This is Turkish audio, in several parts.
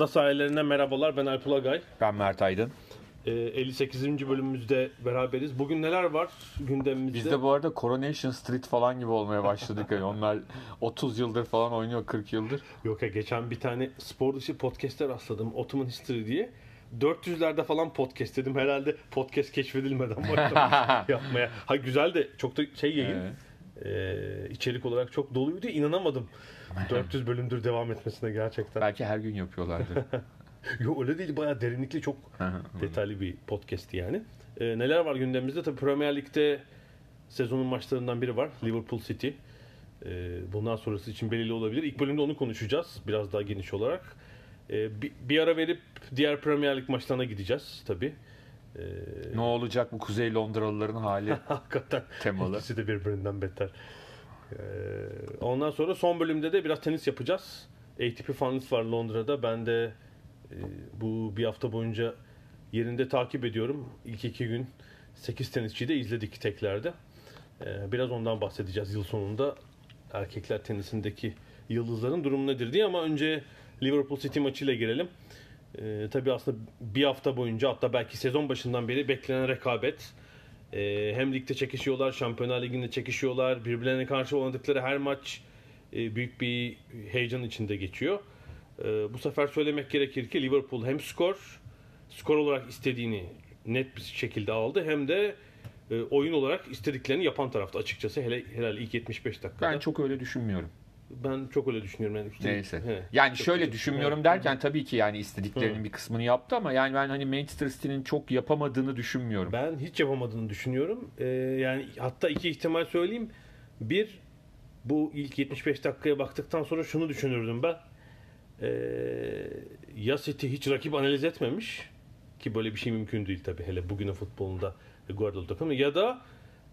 Ada sahillerinden merhabalar. Ben Alp Ulagay. Ben Mert Aydın. Ee, 58. bölümümüzde beraberiz. Bugün neler var gündemimizde? Biz de bu arada Coronation Street falan gibi olmaya başladık. Yani onlar 30 yıldır falan oynuyor, 40 yıldır. Yok ya geçen bir tane spor dışı podcast'e rastladım. Ottoman History diye. 400'lerde falan podcast dedim. Herhalde podcast keşfedilmeden başlamış yapmaya. Ha güzel de çok da şey yayın. Evet. Ee, içerik olarak çok doluydu. İnanamadım. 400 bölümdür devam etmesine gerçekten. Belki her gün yapıyorlardı. Yok öyle değil. Bayağı derinlikli çok detaylı bir podcast yani. Ee, neler var gündemimizde? Tabii Premier Lig'de sezonun maçlarından biri var. Liverpool City. Ee, bundan sonrası için belirli olabilir. İlk bölümde onu konuşacağız. Biraz daha geniş olarak. Ee, bir, bir ara verip diğer Premier Lig maçlarına gideceğiz tabii. Ee, ne olacak bu Kuzey Londralıların hali hakikaten temalı. ikisi de birbirinden beter. Ee, ondan sonra son bölümde de biraz tenis yapacağız. ATP Finals var Londra'da. Ben de e, bu bir hafta boyunca yerinde takip ediyorum. İlk iki gün 8 tenisçiyi de izledik teklerde. Ee, biraz ondan bahsedeceğiz yıl sonunda. Erkekler tenisindeki yıldızların durumu nedir diye ama önce Liverpool City maçıyla girelim. Ee, tabii aslında bir hafta boyunca hatta belki sezon başından beri beklenen rekabet. Ee, hem ligde çekişiyorlar, Şampiyonlar Ligi'nde çekişiyorlar. Birbirlerine karşı oynadıkları her maç e, büyük bir heyecan içinde geçiyor. Ee, bu sefer söylemek gerekir ki Liverpool hem skor, skor olarak istediğini net bir şekilde aldı hem de e, oyun olarak istediklerini yapan tarafta açıkçası hele herhalde ilk 75 dakikada. Ben çok öyle düşünmüyorum. Ben çok öyle düşünüyorum yani. üstelik- Neyse. He. Yani şöyle düşünmüyorum he. derken tabii ki yani istediklerinin Hı. bir kısmını yaptı ama yani ben hani Manchester City'nin çok yapamadığını düşünmüyorum. Ben hiç yapamadığını düşünüyorum. Ee, yani hatta iki ihtimal söyleyeyim. Bir, bu ilk 75 dakikaya baktıktan sonra şunu düşünürdüm ben. Ee, ya City hiç rakip analiz etmemiş ki böyle bir şey mümkün değil tabii hele bugünün futbolunda Guardiola takımı ya da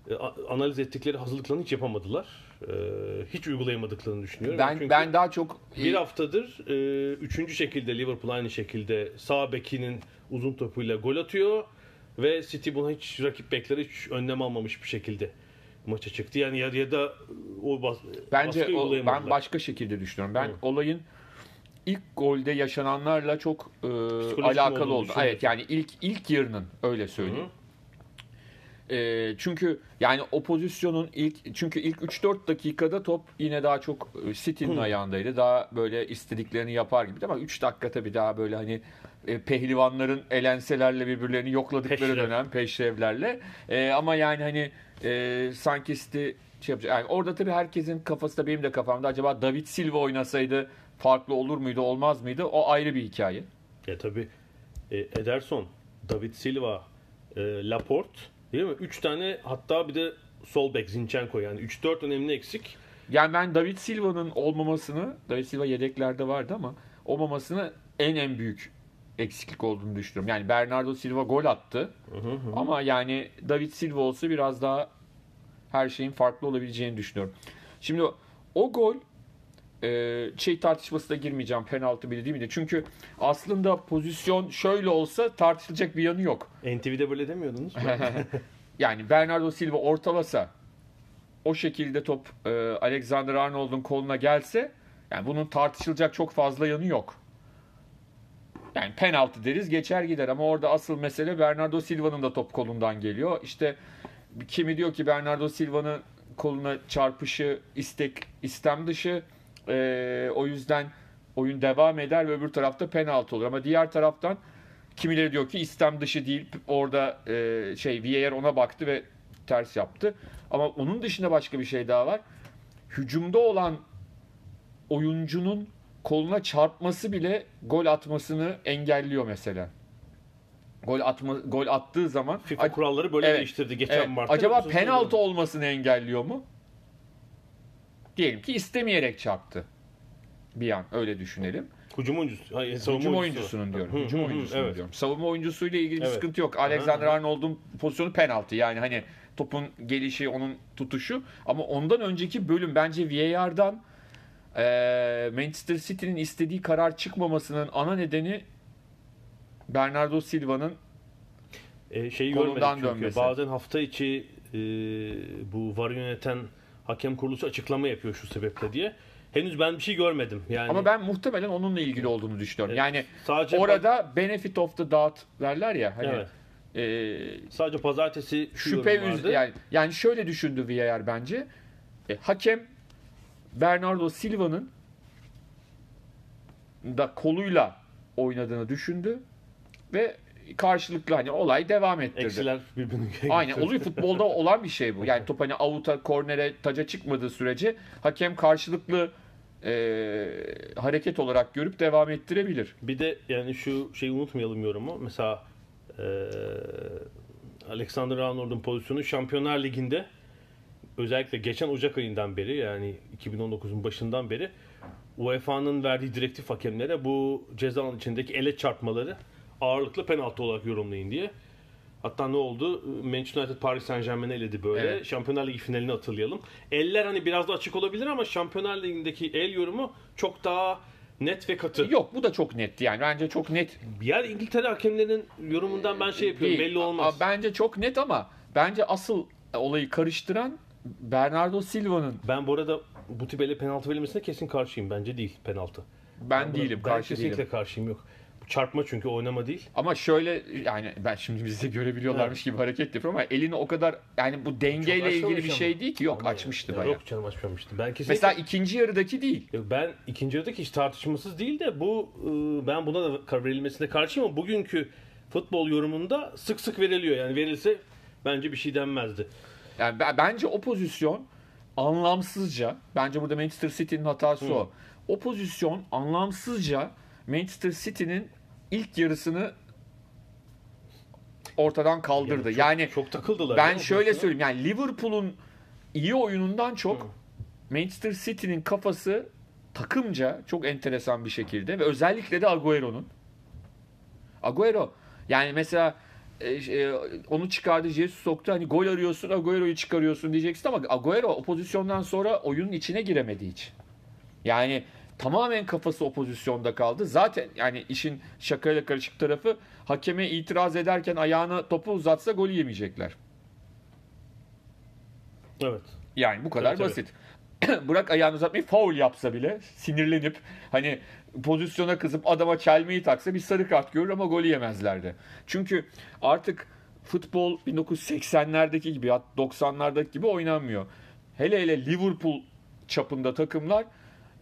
e, analiz ettikleri hazırlıklarını hiç yapamadılar. Ee, hiç uygulayamadıklarını düşünüyorum. Ben Çünkü ben daha çok bir haftadır e, üçüncü şekilde Liverpool aynı şekilde sağ bekinin uzun topuyla gol atıyor ve City buna hiç rakip bekleri hiç önlem almamış bir şekilde maça çıktı. Yani ya, ya da o bas, Bence o- ben başka şekilde düşünüyorum. Ben Hı. olayın ilk golde yaşananlarla çok e, alakalı oldu. Evet yani ilk ilk yarının öyle söyleyeyim. E, çünkü yani o pozisyonun ilk çünkü ilk 3-4 dakikada top yine daha çok e, City'nin Hı. ayağındaydı. Daha böyle istediklerini yapar gibi ama 3 dakika tabii daha böyle hani e, pehlivanların elenselerle birbirlerini yokladıkları Peşrev. dönem peşrevlerle. E, ama yani hani e, sanki City şey yapacak. Yani orada tabii herkesin kafası da benim de kafamda acaba David Silva oynasaydı farklı olur muydu olmaz mıydı? O ayrı bir hikaye. Ya tabii e, Ederson, David Silva, e, Laporte değil mi? Üç tane hatta bir de sol bek Zinchenko yani 3-4 önemli eksik. Yani ben David Silva'nın olmamasını, David Silva yedeklerde vardı ama olmamasını en en büyük eksiklik olduğunu düşünüyorum. Yani Bernardo Silva gol attı Hı hı hı. ama yani David Silva olsa biraz daha her şeyin farklı olabileceğini düşünüyorum. Şimdi o gol e, şey tartışmasına girmeyeceğim penaltı bile değil mi? Çünkü aslında pozisyon şöyle olsa tartışılacak bir yanı yok. NTV'de böyle demiyordunuz yani Bernardo Silva ortalasa o şekilde top e, Alexander Arnold'un koluna gelse yani bunun tartışılacak çok fazla yanı yok. Yani penaltı deriz geçer gider ama orada asıl mesele Bernardo Silva'nın da top kolundan geliyor. İşte kimi diyor ki Bernardo Silva'nın koluna çarpışı istek istem dışı E, o yüzden oyun devam eder ve öbür tarafta penaltı olur. Ama diğer taraftan kimileri diyor ki istem dışı değil orada e, şey VAR ona baktı ve ters yaptı. Ama onun dışında başka bir şey daha var. Hücumda olan oyuncunun koluna çarpması bile gol atmasını engelliyor mesela. Gol atma gol attığı zaman FIFA kuralları böyle Evet, değiştirdi geçen evet, Mart'ta. acaba penaltı olmasını engelliyor mu? Diyelim ki istemeyerek çarptı. Bir an öyle düşünelim. Hücum oyuncusu. Hayır, savunma Hücum oyuncusu. oyuncusunun diyorum. Hı, Hücum hı, hı, oyuncusunun evet. diyorum. Savunma oyuncusuyla ilgili bir Evet. sıkıntı yok. Alexander. Arnold'un pozisyonu penaltı. Yani hani topun gelişi, onun tutuşu. Ama ondan önceki bölüm bence VAR'dan eee Manchester City'nin istediği karar çıkmamasının ana nedeni Bernardo Silva'nın E, şeyi Kolundan çünkü. dönmesi. Bazen hafta içi e, bu var yöneten hakem kuruluşu açıklama yapıyor şu sebeple diye. Henüz ben bir şey görmedim. Yani ama ben muhtemelen onunla ilgili olduğunu düşünüyorum. Evet. Yani sadece orada benefit of the doubt derler ya hani Evet. eee, sadece pazartesi şüphe yorum üz vardı. yani yani şöyle düşündü VAR bence. E, hakem Bernardo Silva'nın da koluyla oynadığını düşündü ve karşılıklı hani olay devam ettirdi. Eksiler birbirini Aynen oluyor futbolda olan bir şey bu. Yani top hani avuta, kornere, taca çıkmadığı sürece hakem karşılıklı e, hareket olarak görüp devam ettirebilir. Bir de yani şu şeyi unutmayalım yorumu. Mesela e, Alexander Arnold'un pozisyonu Şampiyonlar Ligi'nde özellikle geçen Ocak ayından beri yani 2019'un başından beri UEFA'nın verdiği direktif hakemlere bu ceza alanı içindeki ele çarpmaları ağırlıklı penaltı olarak yorumlayın diye. Hatta ne oldu? Manchester United Paris Saint Germain'i eledi böyle. Evet. Şampiyonlar Ligi finalini hatırlayalım. Eller hani biraz da açık olabilir ama Şampiyonlar Ligi'ndeki el yorumu çok daha net ve katı. Yok bu da çok netti yani bence çok net Diğer İngiltere hakemlerinin yorumundan ben şey yapıyorum değil. belli olmaz. Bence çok net ama bence asıl olayı karıştıran Bernardo Silva'nın Ben bu arada bu tip ele penaltı verilmesine kesin karşıyım. Bence değil penaltı. ben Buna- değilim ben karşı kesinlikle değilim. karşıyım yok. Çarpma çünkü oynama değil. Ama şöyle yani ben şimdi bizi görebiliyorlarmış gibi hareket yapıyorum ama elini o kadar yani bu dengeyle ilgili bir şey ama. değil ki. Yok Ama açmıştı ya, bayağı. Yok canım açmamıştı. Ben kesinlikle... Mesela ikinci yarıdaki değil. Yok, ben ikinci yarıdaki hiç tartışmasız değil de bu e, ben buna da karar verilmesine karşıyım ama bugünkü futbol yorumunda sık sık veriliyor. Yani verilse bence bir şey denmezdi. Yani ben- bence o pozisyon anlamsızca bence burada Manchester City'nin hatası o. O pozisyon anlamsızca Manchester City'nin ilk yarısını ortadan kaldırdı. çok, yani çok takıldılar. ben şöyle pozisyona. söyleyeyim yani Liverpool'un iyi oyunundan çok Manchester City'nin kafası takımca çok enteresan bir şekilde ve özellikle de Agüero'nun. Agüero yani mesela e, e, onu çıkardı Jesus soktu hani gol arıyorsun Agüero'yu çıkarıyorsun diyeceksin ama Agüero o pozisyondan sonra oyunun içine giremedi hiç. Yani tamamen kafası o pozisyonda kaldı. Zaten yani işin şakayla karışık tarafı hakeme itiraz ederken ayağına topu uzatsa golü yemeyecekler. Evet. Yani bu kadar tabii. basit. Bırak ayağını uzatmayı faul yapsa bile sinirlenip hani pozisyona kızıp adama çelmeyi taksa bir sarı kart görür ama golü yemezlerdi. Çünkü artık futbol 1980'lerdeki gibi 90'lardaki gibi oynanmıyor. Hele hele Liverpool çapında takımlar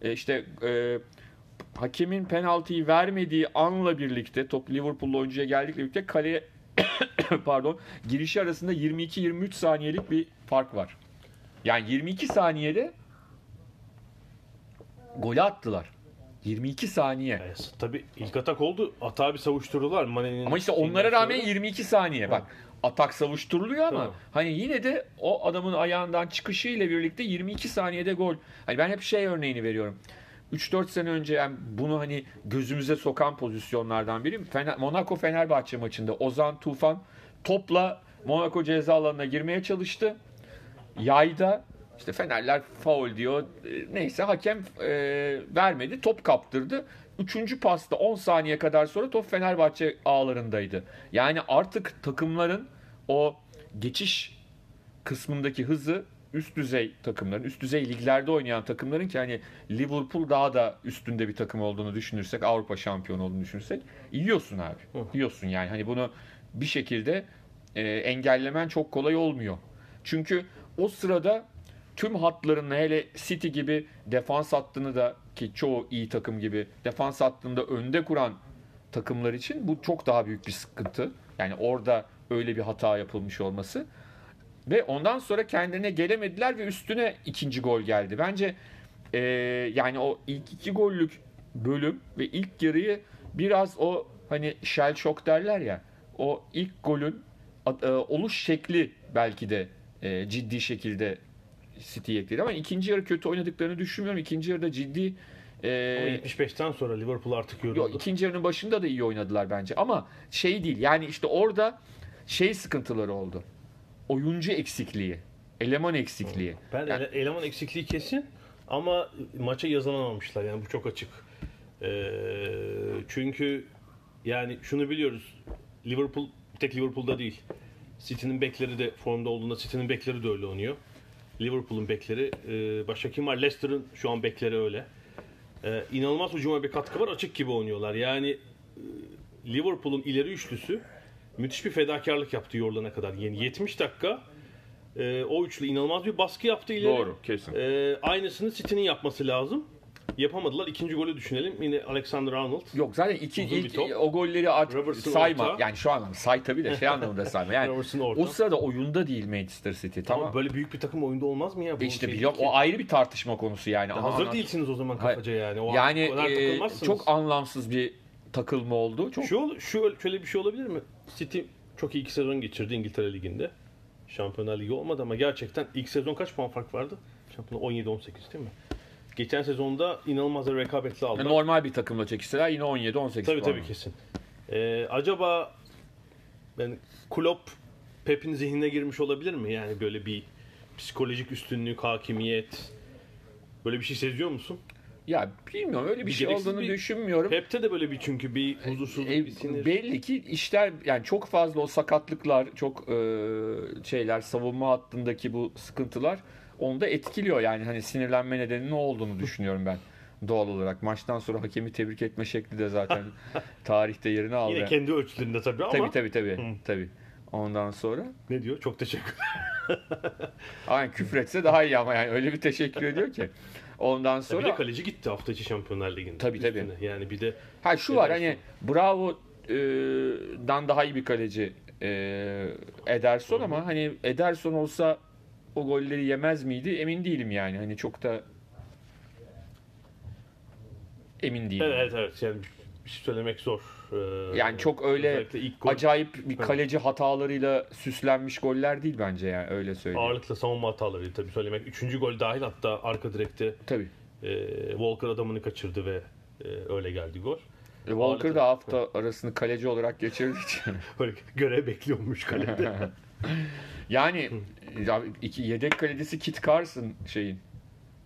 e, işte e, hakemin penaltıyı vermediği anla birlikte top Liverpool'lu oyuncuya geldikle birlikte kaleye pardon girişi arasında 22-23 saniyelik bir fark var. Yani 22 saniyede golü attılar. 22 saniye. E, tabii ilk atak oldu. Atağı bir savuşturdular. Mane'nin Ama işte onlara rağmen sonra. 22 saniye. Bak atak savuşturuluyor ama Tamam. hani yine de o adamın ayağından çıkışı ile birlikte 22 saniyede gol. Hani ben hep şey örneğini veriyorum. 3-4 sene önce yani bunu hani gözümüze sokan pozisyonlardan biri Fener, Monaco Fenerbahçe maçında Ozan Tufan topla Monaco ceza alanına girmeye çalıştı. Yayda işte Fenerler faul diyor. E, Neyse hakem e, vermedi. Top kaptırdı. Üçüncü pasta 10 saniye kadar sonra top Fenerbahçe ağlarındaydı. Yani artık takımların o geçiş kısmındaki hızı üst düzey takımların, üst düzey liglerde oynayan takımların ki hani Liverpool daha da üstünde bir takım olduğunu düşünürsek, Avrupa şampiyonu olduğunu düşünürsek yiyorsun abi. Yiyorsun yani. Hani bunu bir şekilde e, engellemen çok kolay olmuyor. Çünkü o sırada tüm hatlarını hele City gibi defans hattını da ki çoğu iyi takım gibi defans hattında önde kuran takımlar için bu çok daha büyük bir sıkıntı. Yani orada öyle bir hata yapılmış olması. Ve ondan sonra kendilerine gelemediler ve üstüne ikinci gol geldi. Bence e, yani o ilk iki gollük bölüm ve ilk yarıyı biraz o hani shell shock derler ya o ilk golün e, oluş şekli belki de e, ciddi şekilde City'ye ekledi ama ikinci yarı kötü oynadıklarını düşünmüyorum. İkinci yarıda ciddi e, Ama 75'ten sonra Liverpool artık Yok, yoruldu. ikinci yarının başında da iyi oynadılar bence ama şey değil yani işte orada şey sıkıntıları oldu. Oyuncu eksikliği, eleman eksikliği. Ben Yani- ele- eleman eksikliği kesin ama maça yazılamamışlar yani bu çok açık. Ee, çünkü yani şunu biliyoruz. Liverpool tek Liverpool'da değil. City'nin bekleri de formda olduğunda City'nin bekleri de öyle oynuyor. Liverpool'un bekleri. E, başka kim var? Leicester'ın şu an bekleri öyle. E, inanılmaz hücuma bir katkı var. Açık gibi oynuyorlar. Yani e, Liverpool'un ileri üçlüsü müthiş bir fedakarlık yaptı yorulana kadar. Yani 70 dakika e, o üçlü inanılmaz bir baskı yaptı ileri. Doğru, kesin. E, aynısını City'nin yapması lazım. Yapamadılar. İkinci golü düşünelim. Yine Alexander Arnold. Yok zaten iki Uzun ilk o golleri artık Robertson sayma. orta. Yani şu anlamda say tabii de şey anlamında sayma. Yani o sırada oyunda değil Manchester City. Tamam. Tamam. böyle büyük bir takım oyunda olmaz mı ya? Bu işte şey biliyorum o ayrı bir tartışma konusu yani. Ama Hazır değilsiniz o zaman Hayır. kafaca yani. O Yani e, çok anlamsız bir takılma oldu. Çok Şu, şu şöyle bir şey olabilir mi? City çok iyi iki sezon geçirdi İngiltere Ligi'nde. Şampiyonlar Ligi olmadı ama gerçekten ilk sezon kaç puan fark vardı? Şampiyonlar 17-18 değil mi? Geçen sezonda inanılmaz bir rekabetli aldılar. normal bir takımla çekişseler yine 17 18 Tabii tabii kesin. Ee, acaba yani Klopp Pep'in zihnine girmiş olabilir mi? Yani böyle bir psikolojik üstünlük, hakimiyet böyle bir şey seziyor musun? Ya bilmiyorum öyle bir, Bir şey olduğunu bir- düşünmüyorum. Pep'te de böyle bir çünkü bir huzursuzluk, E, bir sinir. belli ki işler yani çok fazla o sakatlıklar, çok e, şeyler savunma hattındaki bu sıkıntılar onu da etkiliyor. Yani hani sinirlenme nedeni ne olduğunu düşünüyorum ben doğal olarak. Maçtan sonra hakemi tebrik etme şekli de zaten tarihte yerini aldı. Yine kendi ölçülerinde tabii ama Tabii tabii tabii. Hı. tabii. Ondan sonra ne diyor? Çok teşekkür aynen küfretse daha iyi ama yani öyle bir teşekkür ediyor ki. Ondan Ya bir de sonra kaleci gitti hafta içi Şampiyonlar Ligi'nde. Tabii, tabii. Üstüne. Yani bir de Ha şu var hani Bravo'dan daha iyi bir kaleci e, Ederson ama hani Ederson olsa o golleri yemez miydi emin değilim yani. Hani çok da emin değilim. evet evet, evet. yani bir şey söylemek zor. Ee, Yani çok öyle gol acayip bir kaleci hatalarıyla süslenmiş goller değil bence yani öyle söyleyeyim. ağırlıkla savunma hataları tabii söylemek. Üçüncü gol dahil hatta arka direkte Tabii. e, Walker adamını kaçırdı ve e, öyle geldi gol. E, Walker da hafta arasını kaleci olarak geçirdiği için. Böyle görev bekliyormuş kalede. Yani yedek kalecisi Kit Carson şeyin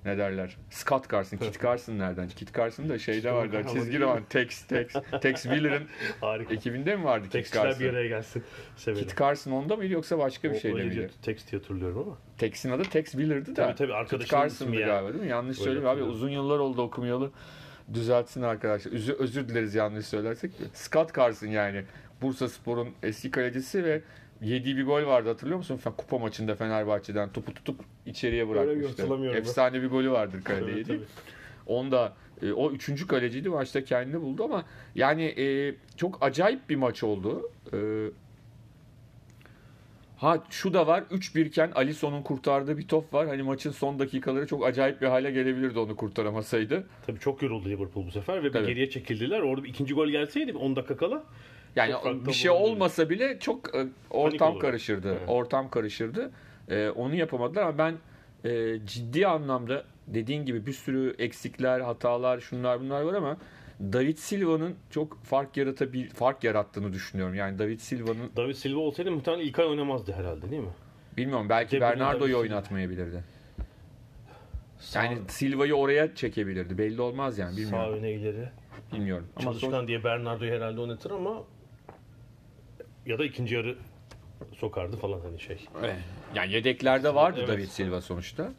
ne derler? Scott Carson, Kit Carson nereden? Kit Carson da şeyde vardı. Çizgi roman Tex Tex Tex Wheeler'ın ekibinde mi vardı Kit Tekstler bir Carson? araya gelsin. Severim. Kit Carson onda mıydı yoksa başka bir O- şeyde öyle miydi? Text diye hatırlıyorum ama. Tex'in adı Tex Wheeler'dı da. Tabii, tabii, Kit arkadaşının Carson'dı yani. galiba değil mi? Yanlış Öyle söyleyeyim abi. Uzun yıllar oldu okumayalı. Düzeltsin arkadaşlar. Üzü- özür dileriz yanlış söylersek. Scott Carson yani. Bursa Spor'un eski kalecisi ve yediği bir gol vardı hatırlıyor musun? Kupa maçında Fenerbahçe'den topu tutup içeriye bırakmıştı. ben. Efsane bir golü vardır kalede yediği. tabii. Onda e, o üçüncü kaleciydi maçta kendini buldu ama yani e, çok acayip bir maç oldu. E, ha şu da var 3-1 iken Alisson'un kurtardığı bir top var. Hani maçın son dakikaları çok acayip bir hale gelebilirdi onu kurtaramasaydı. Tabii çok yoruldu Liverpool bu sefer ve bir Tabii. geriye çekildiler. Orada ikinci gol gelseydi 10 dakika kala Yani bir şey olmasa bile çok e, ortam karışırdı. Evet. Ortam karışırdı. E, onu yapamadılar ama ben e, ciddi anlamda dediğin gibi bir sürü eksikler, hatalar, şunlar bunlar var ama David Silva'nın çok fark yaratabil fark yarattığını düşünüyorum. Yani David Silva'nın David Silva olsaydı muhtemelen İlkay oynamazdı herhalde değil mi? bilmiyorum belki De Bruyne, Bernardo'yu oynatmayabilirdi. Sağ, Yani Silva'yı oraya çekebilirdi. Belli olmaz yani sağ bilmiyorum. öne ileri. Bilmiyorum. Ama Çalışkan son- diye Bernardo'yu herhalde oynatır ama ya da ikinci yarı sokardı falan hani şey. Evet. Yani yedeklerde vardı Evet. David Silva sonuçta.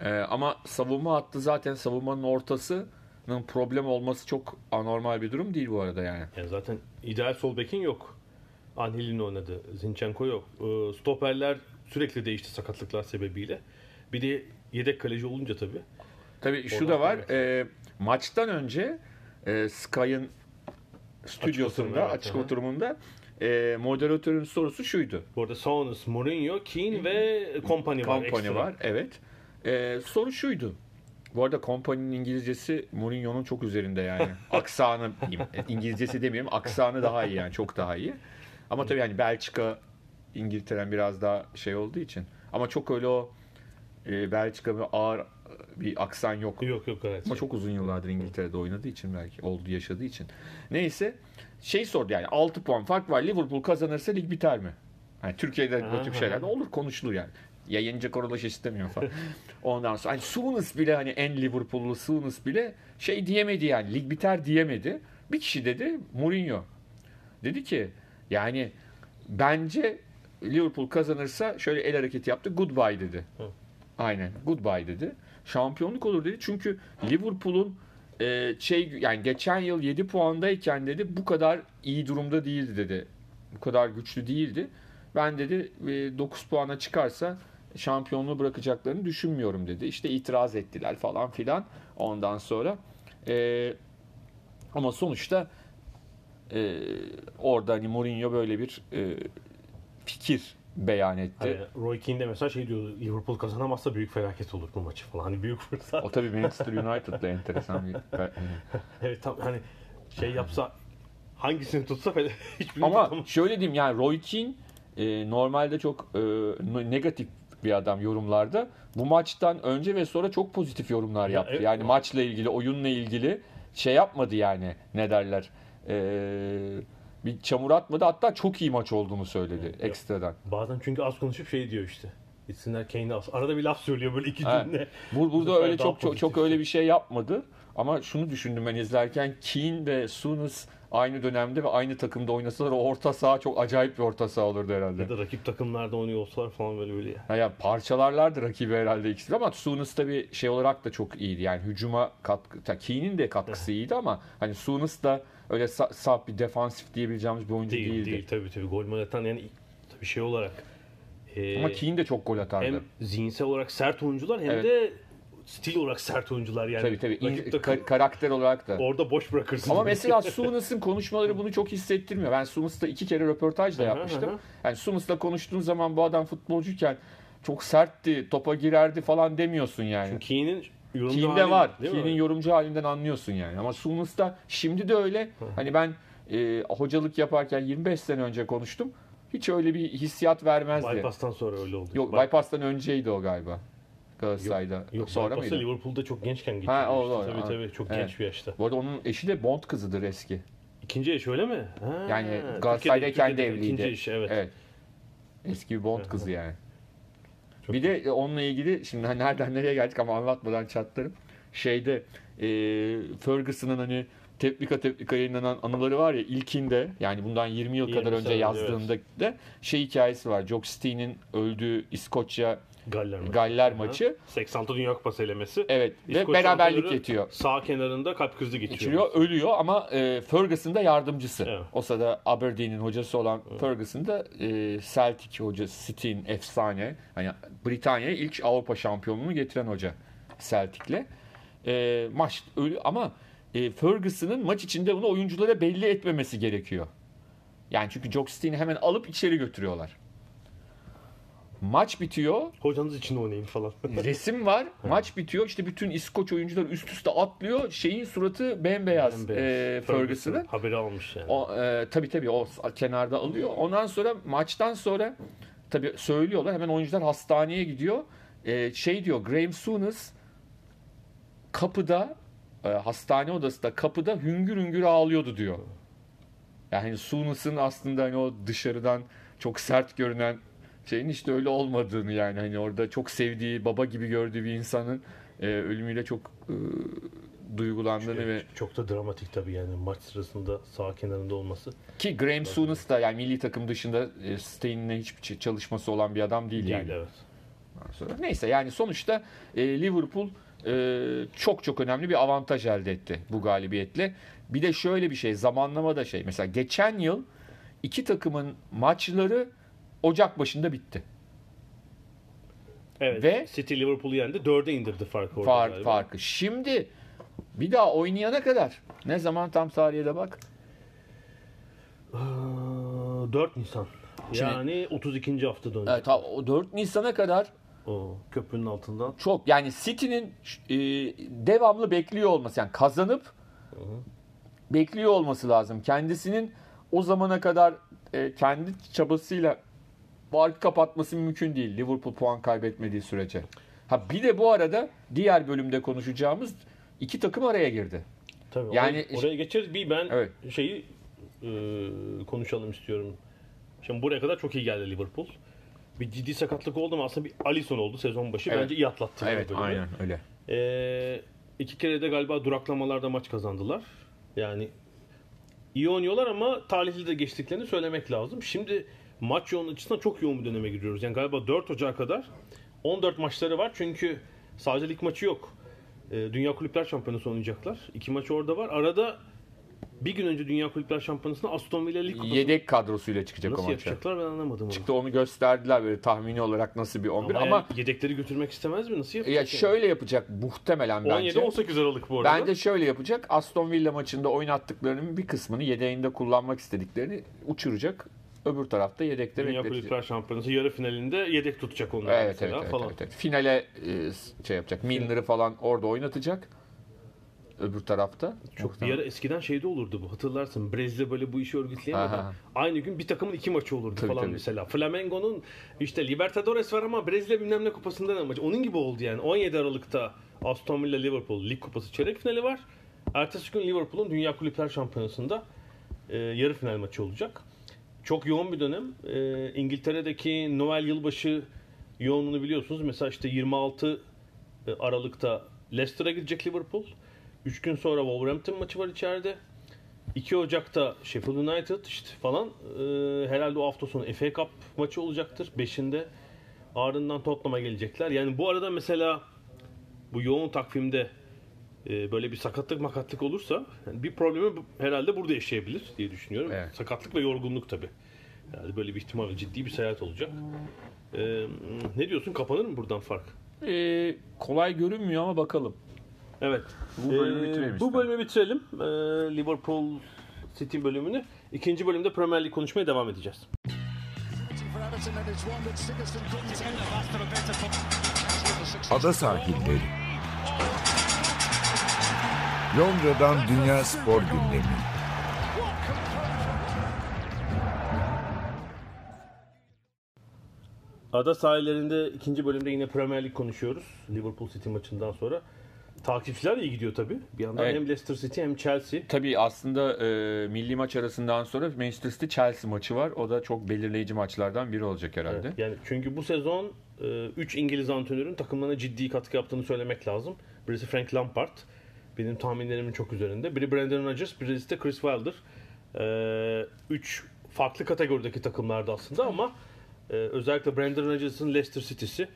Ee, ama savunma hattı zaten savunmanın ortasının problem olması çok anormal bir durum değil bu arada yani. Yani zaten ideal sol bekin yok. Angelin oynadı. Zinchenko yok. Ee, Stoperler sürekli değişti sakatlıklar sebebiyle. Bir de yedek kaleci olunca tabii. Tabii şu da var. evet. e, maçtan önce e, Sky'ın stüdyosunda, oturum, evet, açık oturumunda e, moderatörün sorusu şuydu. Bu arada Saunus, Mourinho, Keane ve Company var. Company ekstra. var. Evet. E, soru şuydu. Bu arada Kompany'nin İngilizcesi Mourinho'nun çok üzerinde yani. Aksanı. İngilizcesi demiyorum. Aksanı daha iyi yani. Çok daha iyi. Ama tabii yani Belçika İngiltere'den biraz daha şey olduğu için. Ama çok öyle o e, Belçika bir ağır bir aksan yok. Yok yok gayet. Ama çok uzun yıllardır İngiltere'de oynadığı için belki oldu yaşadığı için. Neyse şey sordu yani 6 puan fark var. Liverpool kazanırsa lig biter mi? Yani Türkiye'de bu tip şeyler olur konuşulur yani. Yayıncı korulaş istemiyor falan. Ondan sonra hani Souness bile hani en Liverpool'lu Souness bile şey diyemedi yani lig biter diyemedi. Bir kişi dedi Mourinho. Dedi ki yani bence Liverpool kazanırsa şöyle el hareketi yaptı. Goodbye dedi. Hı. Aynen. Goodbye dedi. Şampiyonluk olur dedi. Çünkü Liverpool'un e, şey yani geçen yıl 7 puandayken dedi bu kadar iyi durumda değildi dedi. Bu kadar güçlü değildi. Ben dedi e, 9 puana çıkarsa şampiyonluğu bırakacaklarını düşünmüyorum dedi. İşte itiraz ettiler falan filan ondan sonra. E, ama sonuçta e, orada hani Mourinho böyle bir e, fikir beyan etti. Hani Roy Keane de mesela şey diyor Liverpool kazanamazsa büyük felaket olur bu maçı falan. Hani büyük fırsat. O tabii Manchester United'la enteresan bir evet tam hani şey yapsa hangisini tutsa hiçbirini Ama tutamaz. şöyle diyeyim yani Roy Keane e, normalde çok e, negatif bir adam yorumlarda. Bu maçtan önce ve sonra çok pozitif yorumlar Ya, yaptı. evet. yani maçla ilgili, oyunla ilgili şey yapmadı yani. Ne derler? E, bir çamur atmadı. Hatta çok iyi maç olduğunu söyledi ekstradan. Bazen çünkü az konuşup şey diyor işte. Gitsinler Kane'e az. Arada bir laf söylüyor böyle iki Evet. cümle. Bu, burada öyle çok çok çok öyle bir şey yapmadı. Ama şunu düşündüm ben izlerken Keane ve Souness aynı dönemde ve aynı takımda oynasalar o orta saha çok acayip bir orta saha olurdu herhalde. Ya da rakip takımlarda oynuyor olsalar falan böyle böyle. Ha ya parçalarlardı rakibi herhalde ikisi ama Souness tabii şey olarak da çok iyiydi. Yani hücuma katkı, Keane'in de katkısı iyiydi ama hani Souness da öyle sa- saf bir defansif diyebileceğimiz bir oyuncu Değil değildi. değil tabii tabii. Gol mol atan yani tabii şey olarak. e, Ama Keane de çok gol atardı. hem zihinsel olarak sert oyuncular hem Evet. de stil olarak sert oyuncular yani. tabii tabii. İn- ka- karakter olarak da. orada boş bırakırsın. Ama mesela Souness'ın konuşmaları bunu çok hissettirmiyor. Ben Souness'la iki kere röportaj da yapmıştım. Yani Souness'la konuştuğun zaman bu adam futbolcuyken çok sertti, topa girerdi falan demiyorsun yani. Keane'in yorumcu hali, var. Keane'in yorumcu halinden anlıyorsun yani. Ama Souness'ta şimdi de öyle. Hani ben e, hocalık yaparken 25 sene önce konuştum. Hiç öyle bir hissiyat vermezdi. Bypass'tan sonra öyle oldu. Yok By- Bypass'tan önceydi o galiba. Galatasaray'da. Yok, Sonra Bypass'ı mıydı? Liverpool'da çok gençken geçti. Ha, o doğru. Tabii Ha. tabii çok Evet. genç bir yaşta. Bu arada onun eşi de Bond kızıdır eski. İkinci eş öyle mi? Ha, Yani Galatasaray'dayken de evliydi. İkinci eş evet. Evet. Eski bir Bond kızı yani. Çok bir de onunla ilgili şimdi hani nereden nereye geldik ama anlatmadan çatlarım. Şeyde e, Ferguson'ın hani teplika teplika yayınlanan anıları var ya ilkinde yani bundan 20 yıl 20 kadar önce yazdığında da şey hikayesi var. Jock Stein'in öldüğü İskoçya Galler maçı. Galler maçı. 86 Dünya Kupası elemesi. Evet ve İskoç beraberlik antrenörü yetiyor. Sağ kenarında kalp krizi geçiriyor. geçiriyor, ölüyor ama e, Ferguson da yardımcısı. Evet. O sırada Aberdeen'in hocası olan Ferguson da e, Celtic hocası, City'nin efsane. Hani Britanya'ya ilk Avrupa şampiyonluğunu getiren hoca Celtic'le. E, maç ölü ama e, Ferguson'ın maç içinde bunu oyunculara belli etmemesi gerekiyor. Yani çünkü Jock Stein'i hemen alıp içeri götürüyorlar. Maç bitiyor. Hocanız için oynayın falan. Resim var. Maç bitiyor. İşte bütün İskoç oyuncular üst üste atlıyor. Şeyin suratı bembeyaz. Bembeyaz. E, Ferguson'ın. Haberi almış yani. O e, tabii tabii o kenarda alıyor. Ondan sonra maçtan sonra tabii söylüyorlar. Hemen oyuncular hastaneye gidiyor. E, şey diyor Graham Souness kapıda e, hastane odasında kapıda hüngür hüngür ağlıyordu diyor. Yani Souness'ın aslında hani o dışarıdan çok sert görünen şeyin işte öyle olmadığını yani hani orada çok sevdiği baba gibi gördüğü bir insanın e, ölümüyle çok e, duygulandığını ve Çok da dramatik tabii yani maç sırasında sağ kenarında olması. Ki Graham Souness da yani milli takım dışında e, Stein'le hiçbir çalışması olan bir adam değil, Değil yani. evet. Sonra. Neyse yani sonuçta e, Liverpool e, çok çok önemli bir avantaj elde etti bu galibiyetle. Bir de şöyle bir şey zamanlama da şey mesela geçen yıl iki takımın maçları Ocak başında bitti. Evet. Ve- City Liverpool'u yendi. Dörde indirdi farkı orada Fark, galiba. farkı. Şimdi bir daha oynayana kadar ne zaman tam tarihe de bak. Aa, 4 Nisan. Şimdi- yani 32. hafta dönecek. Evet, o 4 Nisan'a kadar o köprünün altından. Çok yani City'nin e, devamlı bekliyor olması yani kazanıp bekliyor olması lazım. Kendisinin o zamana kadar e, kendi çabasıyla farkı kapatması mümkün değil. Liverpool puan kaybetmediği sürece. Ha bir de bu arada diğer bölümde konuşacağımız iki takım araya girdi. Tabii. Yani- oraya, oraya geçeriz. Bir ben Evet. şeyi e, konuşalım istiyorum. Şimdi buraya kadar çok iyi geldi Liverpool. Bir ciddi sakatlık oldu mu aslında bir Alisson oldu sezon başı. Evet. Bence iyi atlattı. Evet bölümü. aynen öyle. Ee, iki kere de galiba duraklamalarda maç kazandılar. Yani iyi oynuyorlar ama talihli de geçtiklerini söylemek lazım. Şimdi maç yoğun açısından çok yoğun bir döneme giriyoruz. Yani galiba 4 Ocak'a kadar 14 maçları var. Çünkü sadece lig maçı yok. Ee, Dünya Kulüpler Şampiyonası oynayacaklar. İki maç orada var. Arada bir gün önce Dünya Kulüpler Şampiyonası'na Aston Villa Lig Kupası Yedek kadrosuyla çıkacak nasıl o maça. yapacaklar ben anlamadım onu. Çıktı onu gösterdiler böyle tahmini olarak nasıl bir 11 Ama, ama, yedekleri götürmek istemez mi? Nasıl yapacak? ya yani? şöyle yapacak muhtemelen bence. 17-18 Aralık bu arada. Bence şöyle yapacak. Aston Villa maçında oynattıklarının bir kısmını yedeğinde kullanmak istediklerini uçuracak. Öbür tarafta yedekte Dünya bekletecek. Kulüpler Şampiyonası yarı finalinde yedek tutacak onlar Evet evet, mesela evet, falan. evet, evet. Finale e, şey yapacak. Milner'ı falan orada oynatacak. Öbür tarafta. Çok bir Muhtemelen. ara eskiden şeyde olurdu bu. Hatırlarsın Brezilya böyle bu işi örgütleyemedi. Aynı gün bir takımın iki maçı olurdu Tabii, falan tabii. mesela. Flamengo'nun işte Libertadores var ama Brezilya bilmem ne kupasında ne maçı. Onun gibi oldu yani. 17 Aralık'ta Aston Villa Liverpool Lig Kupası çeyrek finali var. Ertesi gün Liverpool'un Dünya Kulüpler Şampiyonası'nda e, yarı final maçı olacak. Çok yoğun bir dönem. E, İngiltere'deki Noel yılbaşı yoğunluğunu biliyorsunuz. Mesela işte 26 Aralık'ta Leicester'a gidecek Liverpool. 3 gün sonra Wolverhampton maçı var içeride. 2 Ocak'ta Sheffield United işte falan. E, herhalde o hafta sonu FA Cup maçı olacaktır. 5'inde. Ardından Tottenham'a gelecekler. Yani bu arada mesela bu yoğun takvimde e, böyle bir sakatlık makatlık olursa yani bir problemi herhalde burada yaşayabilir diye düşünüyorum. Evet. Sakatlık ve yorgunluk tabi. Yani böyle bir ihtimal ciddi bir seyahat olacak. E, ne diyorsun kapanır mı buradan fark? E, kolay görünmüyor ama bakalım. Evet. Bu bölümü Ee, bitirelim Bu bölümü bitirelim. Ee, Liverpool City bölümünü. İkinci bölümde Premier Lig konuşmaya devam edeceğiz. for Everton Londra'dan Dünya Spor Gündemi. Ada sahillerinde ikinci bölümde yine Premier Lig konuşuyoruz. Liverpool City maçından sonra. Takipçiler iyi gidiyor tabii. Bir yandan Evet. hem Leicester City hem Chelsea. Tabii aslında e, milli maç arasından sonra Manchester City Chelsea maçı var. O da çok belirleyici maçlardan biri olacak herhalde. Yani çünkü bu sezon 3 İngiliz antrenörün takımlarına ciddi katkı yaptığını söylemek lazım. Birisi Frank Lampard. Benim tahminlerimin çok üzerinde. Biri Brendan Rodgers, birisi de Chris Wilder. 3 farklı kategorideki takımlardı aslında ama e, özellikle Brendan Rodgers'ın Leicester City'si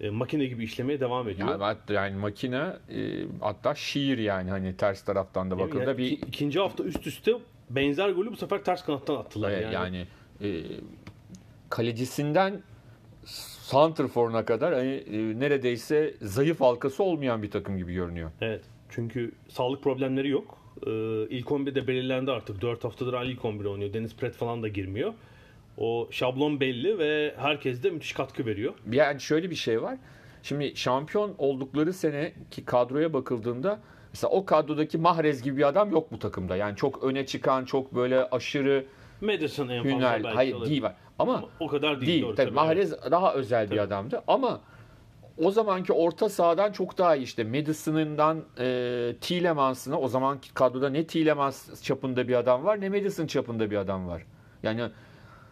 e, makine gibi işlemeye devam ediyor. Yani, hatta yani makine e, hatta şiir yani hani ters taraftan da bakıldığında Yani bir iki- ikinci hafta üst üste benzer golü bu sefer ters kanattan attılar. Evet, yani. yani, e, kalecisinden santrforuna kadar hani, e, neredeyse zayıf halkası olmayan bir takım gibi görünüyor. Evet. Çünkü sağlık problemleri yok. Ee, ilk 11'de belirlendi artık. 4 haftadır hala ilk 11 oynuyor. Deniz Pret falan da girmiyor. O şablon belli ve herkes de müthiş katkı veriyor. Yani şöyle bir şey var. Şimdi şampiyon oldukları sene ki kadroya bakıldığında mesela o kadrodaki Mahrez gibi bir adam yok bu takımda. Yani çok öne çıkan, çok böyle aşırı Madison en fazla belki hayır olabilir. değil var. Ama, Ama o kadar değil. değil. doğru, tabii, tabii. Mahrez daha özel bir Tabii. adamdı ama o zamanki orta sahadan çok daha iyi işte Madison'ından e, Tielemans'ına o zamanki kadroda ne Tielemans çapında bir adam var ne Madison çapında bir adam var. Yani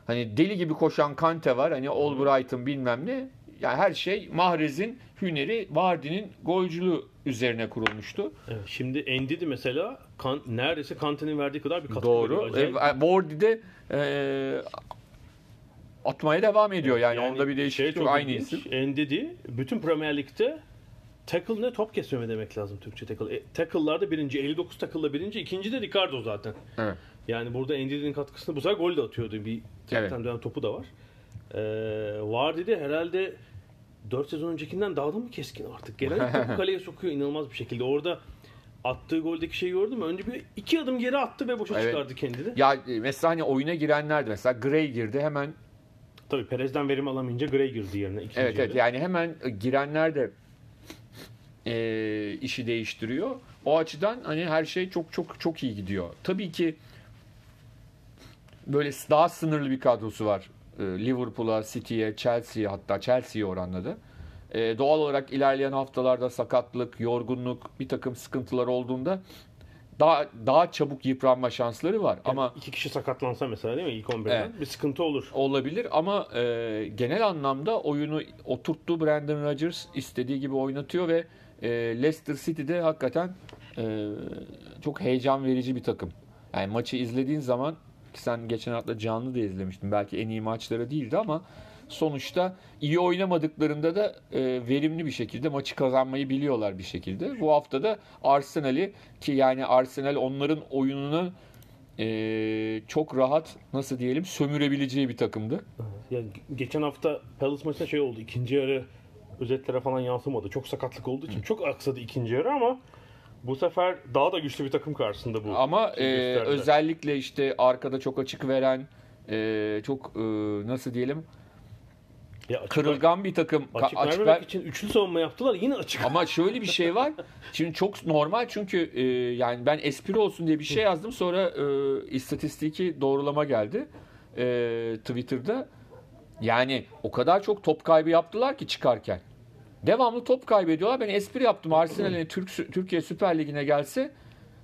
hani deli gibi koşan Kante var hani Albright'ın bilmem ne yani her şey Mahrez'in hüneri Vardy'nin golcülüğü üzerine kurulmuştu. Evet, şimdi Ndidi mesela kan, neredeyse Kante'nin verdiği kadar bir katkı Doğru. veriyor. E, Vardy de e, atmaya devam ediyor yani, onda bir değişiklik şey yok çok aynı ilginç, isim. Ndidi bütün Premier Lig'de tackle ne top kesme mi demek lazım Türkçe tackle. E, tackle'larda birinci 59 tackle'la birinci ikinci de Ricardo zaten. Evet. Yani burada Ndidi'nin katkısını bu sefer gol de atıyordu. Bir Evet. dönen topu da var. Ee, Vardy de herhalde 4 sezon öncekinden daha da mı keskin artık? Gelen topu kaleye sokuyor inanılmaz bir şekilde. Orada attığı goldeki şeyi gördün mü? Önce bir iki adım geri attı ve boşa Evet. çıkardı kendini. Ya e, mesela hani oyuna girenlerdi. Mesela Gray girdi hemen Tabii Perez'den verim alamayınca Gray girdi yerine. ikinci Evet evet yani hemen girenler de e, işi değiştiriyor. O açıdan hani her şey çok çok çok iyi gidiyor. Tabii ki böyle daha sınırlı bir kadrosu var. E, Liverpool'a, City'ye, Chelsea'ye hatta Chelsea'ye oranladı. E, doğal olarak ilerleyen haftalarda sakatlık, yorgunluk, bir takım sıkıntılar olduğunda daha daha çabuk yıpranma şansları var. Yani Ama iki kişi sakatlansa mesela değil mi ilk 11'den Evet. bir sıkıntı olur. olabilir ama e, genel anlamda oyunu oturttu Brandon Rodgers istediği gibi oynatıyor ve e, Leicester City'de hakikaten e, çok heyecan verici bir takım. Yani maçı izlediğin zaman ki sen geçen hafta canlı da izlemiştin. Belki en iyi maçları değildi ama sonuçta iyi oynamadıklarında da e, verimli bir şekilde maçı kazanmayı biliyorlar bir şekilde. Bu hafta da Arsenal'i ki yani Arsenal onların oyununu e, çok rahat nasıl diyelim sömürebileceği bir takımdı. Ya geçen hafta Palace maçında şey oldu. ikinci yarı özetlere falan yansımadı. Çok sakatlık olduğu için çok aksadı ikinci yarı ama bu sefer daha da güçlü bir takım karşısında bu. Ama şeyi e, özellikle işte arkada çok açık veren e, çok e, nasıl diyelim Ya açık, kırılgan bir takım açık, açık vermemek ver- için üçlü savunma yaptılar. Yine açık. Ama şöyle bir şey var. Şimdi çok normal çünkü e, yani ben espri olsun diye bir şey yazdım. Sonra e, istatistiki doğrulama geldi e, Twitter'da. Yani o kadar çok top kaybı yaptılar ki çıkarken. Devamlı top kaybediyorlar. Ben espri yaptım. Arsenal'in Türk, Türkiye Süper Ligi'ne gelse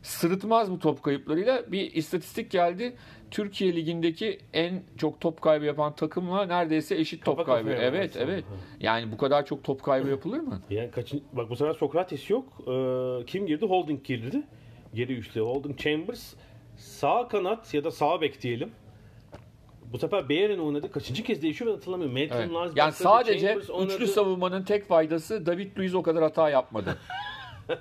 sırıtmaz bu top kayıplarıyla. Bir istatistik geldi. Türkiye Ligi'ndeki en çok top kaybı yapan takımla neredeyse eşit top Kafa kaybı. kafaya Evet, aslında. evet. Yani bu kadar çok top kaybı yapılır mı? Yani kaçın, bak bu sefer Sokrates yok. Ee, kim girdi? Holding girdi. Geri üçlü. Holding Chambers sağ kanat ya da sağ bek diyelim. Bu sefer Bayern oynadı. Kaçıncı kez değişiyor ben hatırlamıyorum. Maitland Evet. Niles Yani sadece üçlü savunmanın tek faydası David Luiz o kadar hata yapmadı.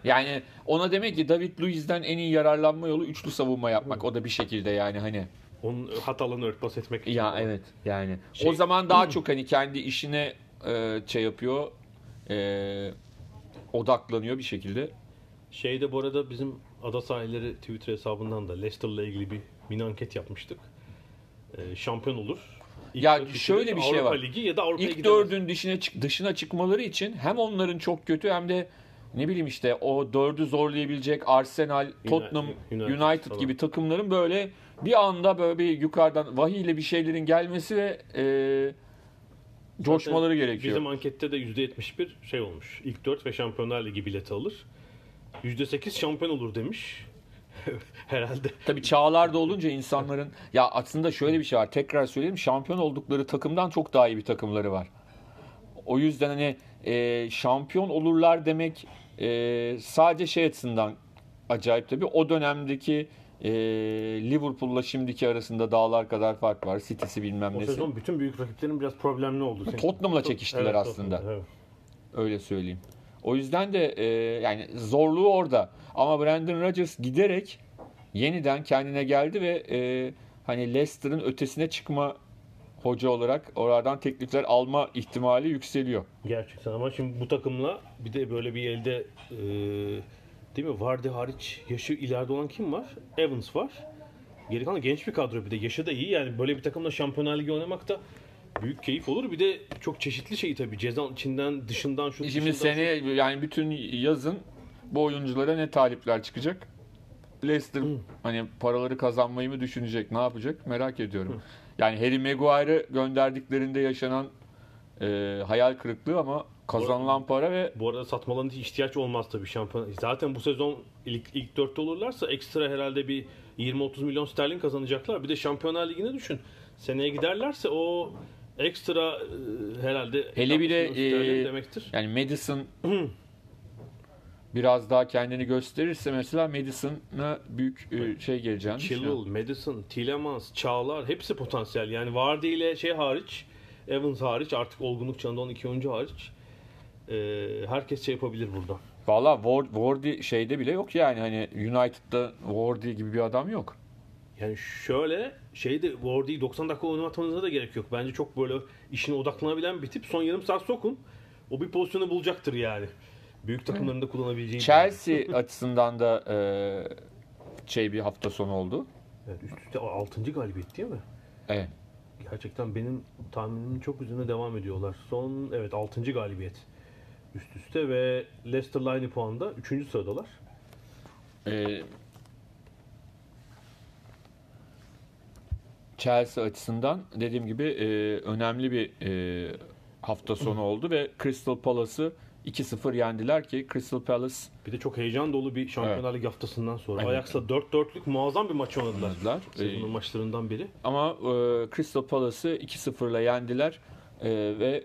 yani ona demek ki David Luiz'den en iyi yararlanma yolu üçlü savunma yapmak. O da bir şekilde yani hani. Onun hatalarını örtbas etmek için. Ya evet yani. Şey- o zaman daha çok hani kendi işine e, şey yapıyor. e, odaklanıyor bir şekilde. Şeyde bu arada bizim Ada Sahilleri Twitter hesabından da Leicester'la ilgili bir mini anket yapmıştık. Ee, şampiyon olur. İlk Ya şöyle bir şey Avrupa var. Ligi ya da Avrupa'ya İlk dördün dışına, çık, dışına çıkmaları için hem onların çok kötü hem de ne bileyim işte o dördü zorlayabilecek Arsenal, Tottenham, United United, falan. gibi takımların böyle bir anda böyle bir yukarıdan vahiyle bir şeylerin gelmesi ve e, coşmaları gerekiyor. Bizim ankette de %71 şey olmuş. İlk 4 ve Şampiyonlar Ligi bileti alır. %8 şampiyon olur demiş. Herhalde. Tabii çağlarda olunca insanların ya aslında şöyle bir şey var. Tekrar söyleyeyim şampiyon oldukları takımdan çok daha iyi bir takımları var. O yüzden hani e, şampiyon olurlar demek e, sadece şey açısından acayip tabii. O dönemdeki e, Liverpool'la şimdiki arasında dağlar kadar fark var. City'si bilmem O nesi. sezon bütün büyük rakiplerin biraz problemli oldu. Senin- Tottenham'la çekiştiler Evet, aslında. Tottenham, evet. Öyle söyleyeyim. O yüzden de e, yani zorluğu orada. Ama Brandon Rodgers giderek yeniden kendine geldi ve e, hani Leicester'ın ötesine çıkma hoca olarak oradan teklifler alma ihtimali yükseliyor. Gerçekten ama şimdi bu takımla bir de böyle bir elde e, değil mi? Vardy hariç yaşı ileride olan kim var? Evans var. Geri kalan genç bir kadro bir de yaşı da iyi yani böyle bir takımla Şampiyonlar Ligi oynamak da büyük keyif olur. Bir de çok çeşitli şey tabii. Ceza içinden, dışından, şu Şimdi dışından, sene yani bütün yazın bu oyunculara ne talipler çıkacak? Leicester hani paraları kazanmayı mı düşünecek, ne yapacak merak ediyorum. Yani Harry Maguire'ı gönderdiklerinde yaşanan e, hayal kırıklığı ama kazanılan para ve Bu arada satmalarına hiç ihtiyaç olmaz tabii şampiyon. Zaten bu sezon ilk, ilk dörtte olurlarsa ekstra herhalde bir 20-30 milyon sterlin kazanacaklar. Bir de Şampiyonlar Ligi'ne düşün. Seneye giderlerse o ekstra e, herhalde Hele bir de 60 milyon sterlin e, demektir. yani Madison biraz daha kendini gösterirse mesela Madison'a büyük e, şey geleceğini. Chilwell, Madison, Tielemans, Çağlar hepsi potansiyel. Yani Vardy ile şey hariç, Evans hariç artık olgunluk çağında 12 oyuncu hariç e, herkes şey yapabilir burada. Valla Ward, Wardy şeyde bile yok yani hani United'da Wardy gibi bir adam yok. Yani şöyle şeyde Wardy'yi 90 dakika oynatmanıza da gerek yok. Bence çok böyle işine odaklanabilen bir tip. Son yarım saat sokun. O bir pozisyonu bulacaktır yani. Büyük takımların da kullanabileceği. Chelsea açısından da e, şey bir hafta sonu oldu. Evet, üst üste 6. galibiyet değil mi? Evet. gerçekten benim tahminimin çok üzerine devam ediyorlar. Son evet 6. galibiyet üst üste ve Leicester'la aynı puanda 3. sıradalar. Ee, Chelsea açısından dediğim gibi e, önemli bir e, hafta sonu oldu ve Crystal Palace'ı 2-0 yendiler ki Crystal Palace Bir de çok heyecan dolu bir Şampiyonlar Ligi haftasından sonra. Evet. Ajax'la 4-4'lük muazzam bir maç oynadılar. Oynadılar. Sezonun Ee, maçlarından biri. ama e, Crystal Palace'ı 2-0'la yendiler E, ve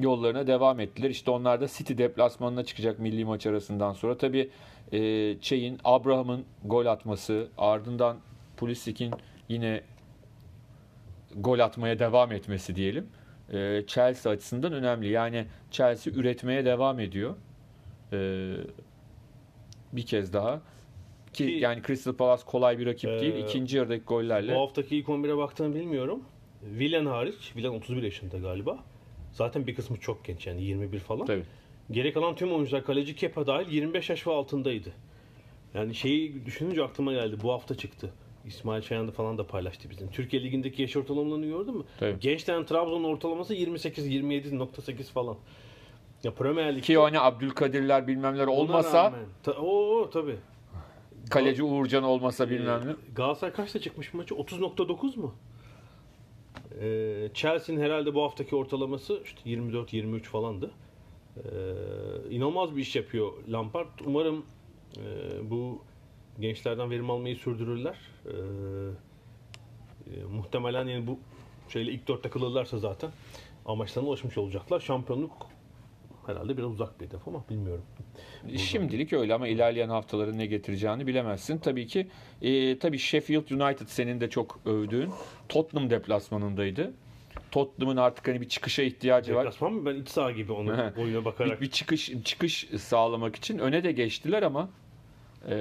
yollarına devam ettiler. İşte onlar da City deplasmanına çıkacak milli maç arasından sonra. Tabii e, şeyin Abraham'ın gol atması, ardından Pulisic'in yine gol atmaya devam etmesi diyelim. E, Chelsea açısından önemli. Yani Chelsea üretmeye devam ediyor. E, bir kez daha. Ki, Ki- yani Crystal Palace kolay bir rakip değil. Ee, İkinci yarıdaki gollerle. Bu haftaki ilk 11'e baktığını bilmiyorum. Willian hariç, Willian 31 yaşında galiba. Zaten bir kısmı çok genç yani 21 falan. Tabii. Geri kalan tüm oyuncular kaleci Kepa dahil 25 yaş ve altındaydı. Yani şeyi düşününce aklıma geldi. Bu hafta çıktı. İsmail Çayan da falan da paylaştı bizim. Türkiye Ligi'ndeki yaş ortalamalarını gördün mü? Tabii. Gençten Trabzon'un ortalaması 28-27.8 falan. Ya Premier Lig'de Ki hani Abdülkadirler bilmemler olmasa rağmen- Ta- Oo tabii. kaleci Uğurcan olmasa bilmem ne. Ee, Galatasaray kaçta çıkmış bu maçı? 30.9 mu? Ee, Chelsea'nin herhalde bu haftaki ortalaması işte 24-23 falandı. Ee, inanılmaz bir iş yapıyor Lampard. Umarım e, bu gençlerden verim almayı sürdürürler. Ee, e, muhtemelen yani bu şeyle ilk dörtte kalırlarsa zaten amaçlarına ulaşmış olacaklar. Şampiyonluk herhalde biraz uzak bir hedef ama bilmiyorum. Şimdilik öyle ama ilerleyen haftaların ne getireceğini bilemezsin. Tabii ki e, tabii Sheffield United senin de çok övdüğün Tottenham deplasmanındaydı. Tottenham'ın artık hani bir çıkışa ihtiyacı var. Deplasman mı? Ben iç saha gibi onu oyuna bakarak. Bir, bir çıkış çıkış sağlamak için öne de geçtiler ama e,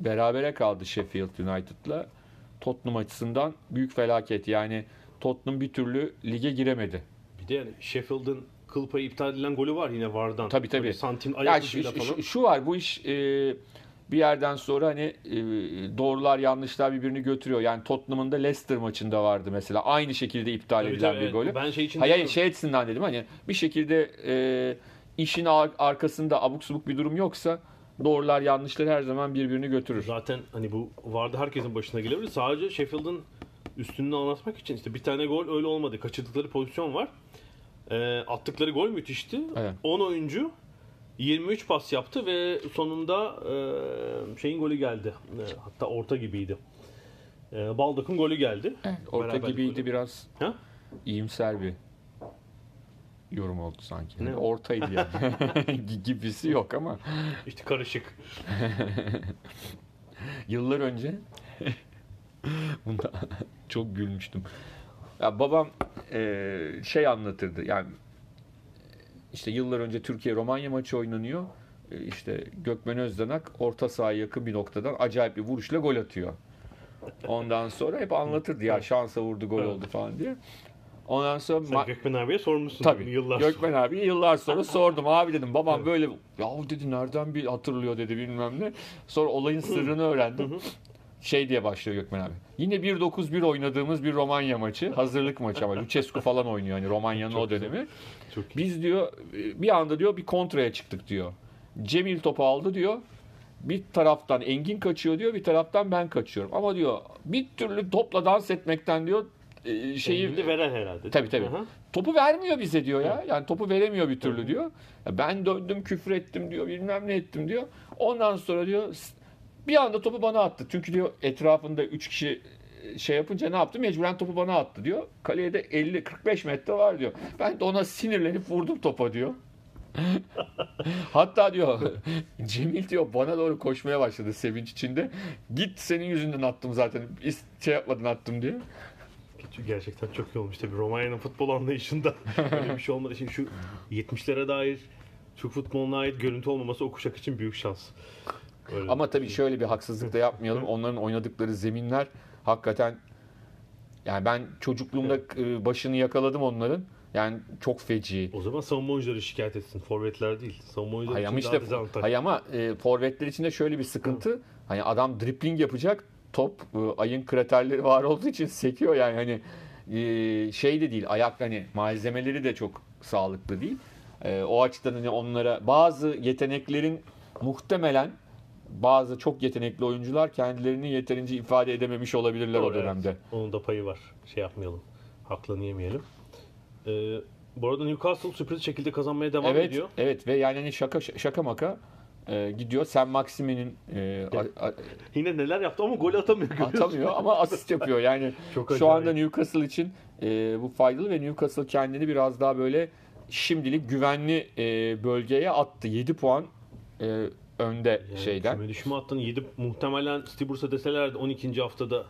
berabere kaldı Sheffield United'la. Tottenham açısından büyük felaket. Yani Tottenham bir türlü lige giremedi. Bir de yani Sheffield'ın kıl payı iptal edilen golü var yine VAR'dan. Tabii, tabii. Böyle santim Ya ayak şu, ucuyla şu- falan. şu var bu iş e, bir yerden sonra hani e, doğrular yanlışlar birbirini götürüyor. Yani Tottenham'ın da Leicester maçında vardı mesela. Aynı şekilde iptal Tabii, edilen tabii, bir golü. Ben şey için Hayır, demiyorum. şey açısından dedim hani bir şekilde e, işin ar- arkasında abuk subuk bir durum yoksa doğrular yanlışlar her zaman birbirini götürür. Zaten hani bu VAR'da herkesin başına gelebilir. Sadece Sheffield'ın üstünlüğünü anlatmak için işte bir tane gol öyle olmadı. Kaçırdıkları pozisyon var. Ee, attıkları gol müthişti. Evet. 10 oyuncu 23 pas yaptı ve sonunda e, şeyin golü geldi. E, hatta orta gibiydi. E, Baldak'ın golü geldi. Orta Beraberlik gibiydi golü. biraz Ha? iyimser bir yorum oldu sanki. Ne ortaydı yani. Gibisi yok ama İşte karışık. Yıllar önce bunda çok gülmüştüm. Ya babam e, şey anlatırdı. Yani işte yıllar önce Türkiye Romanya maçı oynanıyor. E, işte Gökmen Özdanak orta sahaya yakın bir noktadan acayip bir vuruşla gol atıyor. Ondan sonra hep anlatırdı ya şansa vurdu gol oldu falan diye. Ondan sonra Sen Gökmen abiye sormuşsun. Tabii. Yıllar Gökmen abi yıllar sonra sordum. Abi dedim babam böyle ya dedi nereden bir hatırlıyor dedi bilmem ne. Sonra olayın sırrını öğrendim. Şey diye başlıyor Gökmen abi. Yine 1-9-1 oynadığımız bir Romanya maçı. Hazırlık maçı ama Lucescu falan oynuyor hani Romanya'nın o dönemi. Çok iyi. Biz diyor bir anda diyor bir kontraya çıktık diyor. Cemil topu aldı diyor. Bir taraftan Engin kaçıyor diyor, bir taraftan ben kaçıyorum. Ama diyor bir türlü topla dans etmekten diyor e, şeyi Şimdi veren herhalde. Tabii tabii. Aha. Topu vermiyor bize diyor ya. Yani topu veremiyor bir türlü diyor. Ya Ben döndüm küfür ettim diyor. Bilmem ne ettim diyor. Ondan sonra diyor bir anda topu bana attı. Çünkü diyor etrafında 3 kişi e, şey yapınca ne yaptı? Mecburen topu bana attı diyor. Kaleye de 50-45 metre var diyor. Ben de ona sinirlenip vurdum topa diyor. Hatta diyor Cemil diyor bana doğru koşmaya başladı sevinç içinde. Git senin yüzünden attım zaten. Şey yapmadın attım diyor. Gerçekten çok iyi olmuş tabii Romanya'nın futbol anlayışında öyle bir şey olmadı. Şimdi şu 70'lere dair Türk futboluna ait görüntü olmaması o kuşak için büyük şans. Öyle. Ama tabii şöyle bir haksızlık da yapmayalım. Onların oynadıkları zeminler hakikaten yani ben çocukluğumda e, başını yakaladım onların. Yani çok feci. o zaman savunma oyuncuları şikayet etsin. Forvetler değil. Savunma oyuncuları Hay ama için işte daha dezavantaj. hay ama e, forvetler için de şöyle bir sıkıntı. Hani adam dripling yapacak. Top e, ayın kraterleri var olduğu için sekiyor yani hani e, şey de değil ayak hani malzemeleri de çok sağlıklı değil. E, o açıdan hani onlara bazı yeteneklerin muhtemelen bazı çok yetenekli oyuncular kendilerini yeterince ifade edememiş olabilirler o Doğru, evet. dönemde. Onun da payı var. Şey yapmayalım. Haklarını yemeyelim. Ee, bu arada Newcastle sürpriz şekilde kazanmaya devam evet, ediyor. evet ve yani hani şaka şaka maka e, gidiyor. Sen Maxime'nin e, a- a- Yine neler yaptı ama gol atamıyor. görüyorsun. atamıyor ama asist yapıyor. Yani Çok şu acayip. anda Newcastle için e, bu faydalı ve Newcastle kendini biraz daha böyle şimdilik güvenli e, bölgeye attı. 7 puan e, önde Yani şeyden. Küme düşme hattının 7 muhtemelen Stiburs'a deselerdi 12. haftada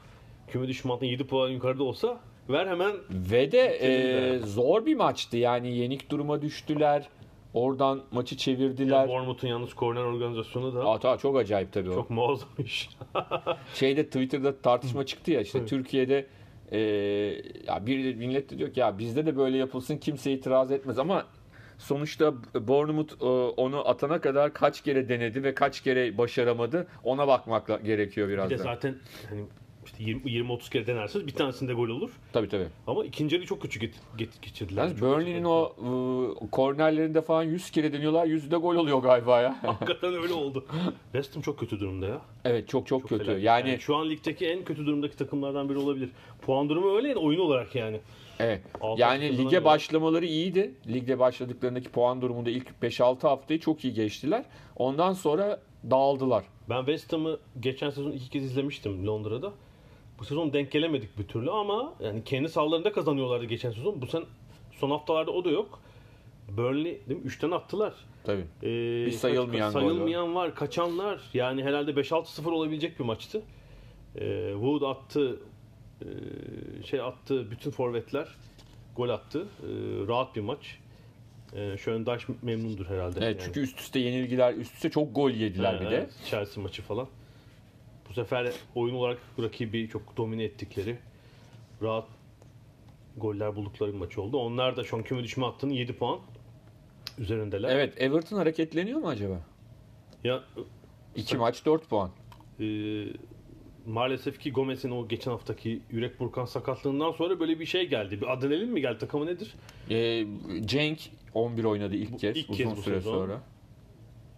küme düşme hattının 7 puan yukarıda olsa ver hemen Ve de e, zor bir maçtı. Yani yenik duruma düştüler. Oradan maçı çevirdiler. Bournemouth'un yalnız korner organizasyonu da Ata çok acayip tabii o. çok muazzam iş. Şeyde Twitter'da tartışma çıktı ya işte Evet. Türkiye'de e, ya bir millet de diyor ki ya bizde de böyle yapılsın kimse itiraz etmez ama sonuçta Bournemouth e, onu atana kadar kaç kere denedi ve kaç kere başaramadı ona bakmak gerekiyor biraz Bir de da. zaten hani işte 20-30 kere denersiniz bir tanesinde gol olur. Tabii tabii. Ama ikinci yarıyı çok kötü get, get, geçirdiler. Çok Burnley'nin o e, kornerlerinde falan 100 kere deniyorlar 100 de gol oluyor galiba ya. Hakikaten öyle oldu. West Ham çok kötü durumda ya. evet çok çok, Çok kötü. felaket. Yani şu an ligdeki en kötü durumdaki takımlardan biri olabilir. Puan durumu öyle oyun olarak yani. Evet. Altı Yani lige kazanamıyor. başlamaları iyiydi. Ligde başladıklarındaki puan durumunda ilk 5-6 haftayı çok iyi geçtiler. Ondan sonra dağıldılar. Ben West Ham'ı geçen sezon iki kez izlemiştim Londra'da. Bu sezon denk gelemedik bir türlü ama yani kendi sahalarında kazanıyorlardı geçen sezon. Bu sen son haftalarda o da yok. Burnley değil mi? 3'ten attılar. Tabii. Ee, kaç- sayılmayan var. sayılmayan var. Kaçanlar. Yani herhalde 5-6-0 olabilecek bir maçtı. Ee, Wood attı. ee, şey attı. Bütün forvetler gol attı. Ee, rahat bir maç. Ee, Schöndash memnundur herhalde. Evet, Yani. çünkü üst üste yenilgiler, üst üste çok gol yediler Ha, bir de. evet, Chelsea maçı falan. Bu sefer oyun olarak rakibi çok domine ettikleri, rahat goller buldukları bir maç oldu. Onlar da şu an küme düşme hattının 7 puan üzerindeler. Evet, Everton hareketleniyor mu acaba? Ya 2 maç 4 puan. e, maalesef ki Gomez'in o geçen haftaki yürek burkan sakatlığından sonra böyle bir şey geldi. Bir adrenalin mi geldi takımı nedir? Ee, Cenk 11 oynadı ilk Bu- kez ilk uzun kez bu süre sezon. sonra.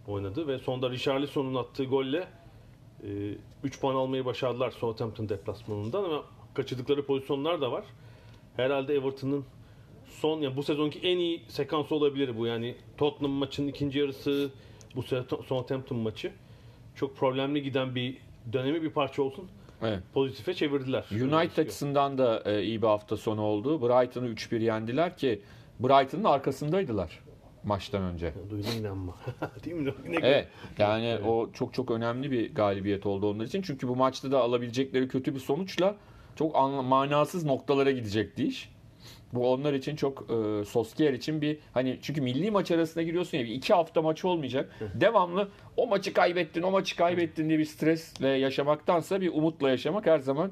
oynadı ve sonda Richarlison'un attığı golle 3 puan almayı başardılar Southampton deplasmanından ama kaçırdıkları pozisyonlar da var. Herhalde Everton'ın son yani bu sezonki en iyi sekansı olabilir bu. Yani Tottenham maçının ikinci yarısı, bu Southampton maçı çok problemli giden bir dönemi bir parça olsun. Evet. Pozitife çevirdiler. United açısından da e, iyi bir hafta sonu oldu. Brighton'ı 3-1 yendiler ki Brighton'ın arkasındaydılar maçtan önce. Duydum inanma. Değil mi? Ne Evet. Yani o çok çok önemli bir galibiyet oldu onlar için. Çünkü bu maçta da alabilecekleri kötü bir sonuçla çok manasız noktalara gidecekti iş. Bu onlar için çok e, Solskjaer için bir hani çünkü milli maç arasına giriyorsun ya bir iki hafta maç olmayacak. Devamlı o maçı kaybettin, o maçı kaybettin diye bir stresle yaşamaktansa bir umutla yaşamak her zaman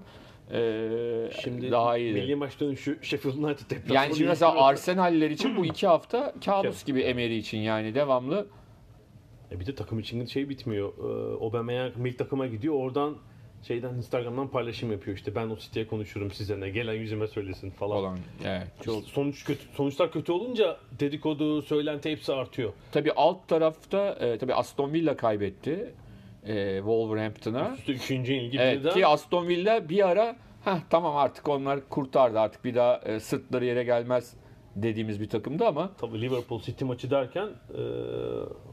e, Şimdi daha iyi. milli maç dönüşü Sheffield United deplasmanı. Yani şimdi mesela. Arsenaller için bu iki hafta kabus gibi Emery için yani devamlı E bir de takım için şey bitmiyor. Ee, Aubameyang milli takıma gidiyor. Oradan şeyden Instagram'dan paylaşım yapıyor. İşte ben o siteye konuşurum size ne. Gelen yüzüme söylesin falan. olan. Evet, çok İşte sonuç kötü, sonuçlar kötü olunca dedikodu, söylenti hepsi artıyor. Tabii alt tarafta e, tabii Aston Villa kaybetti e, Wolverhampton'a. Üstü üçüncü ilgi Evet de ki Aston Villa bir ara Heh, tamam artık onlar kurtardı artık bir daha e, sırtları yere gelmez dediğimiz bir takımdı ama tabii Liverpool City maçı derken e,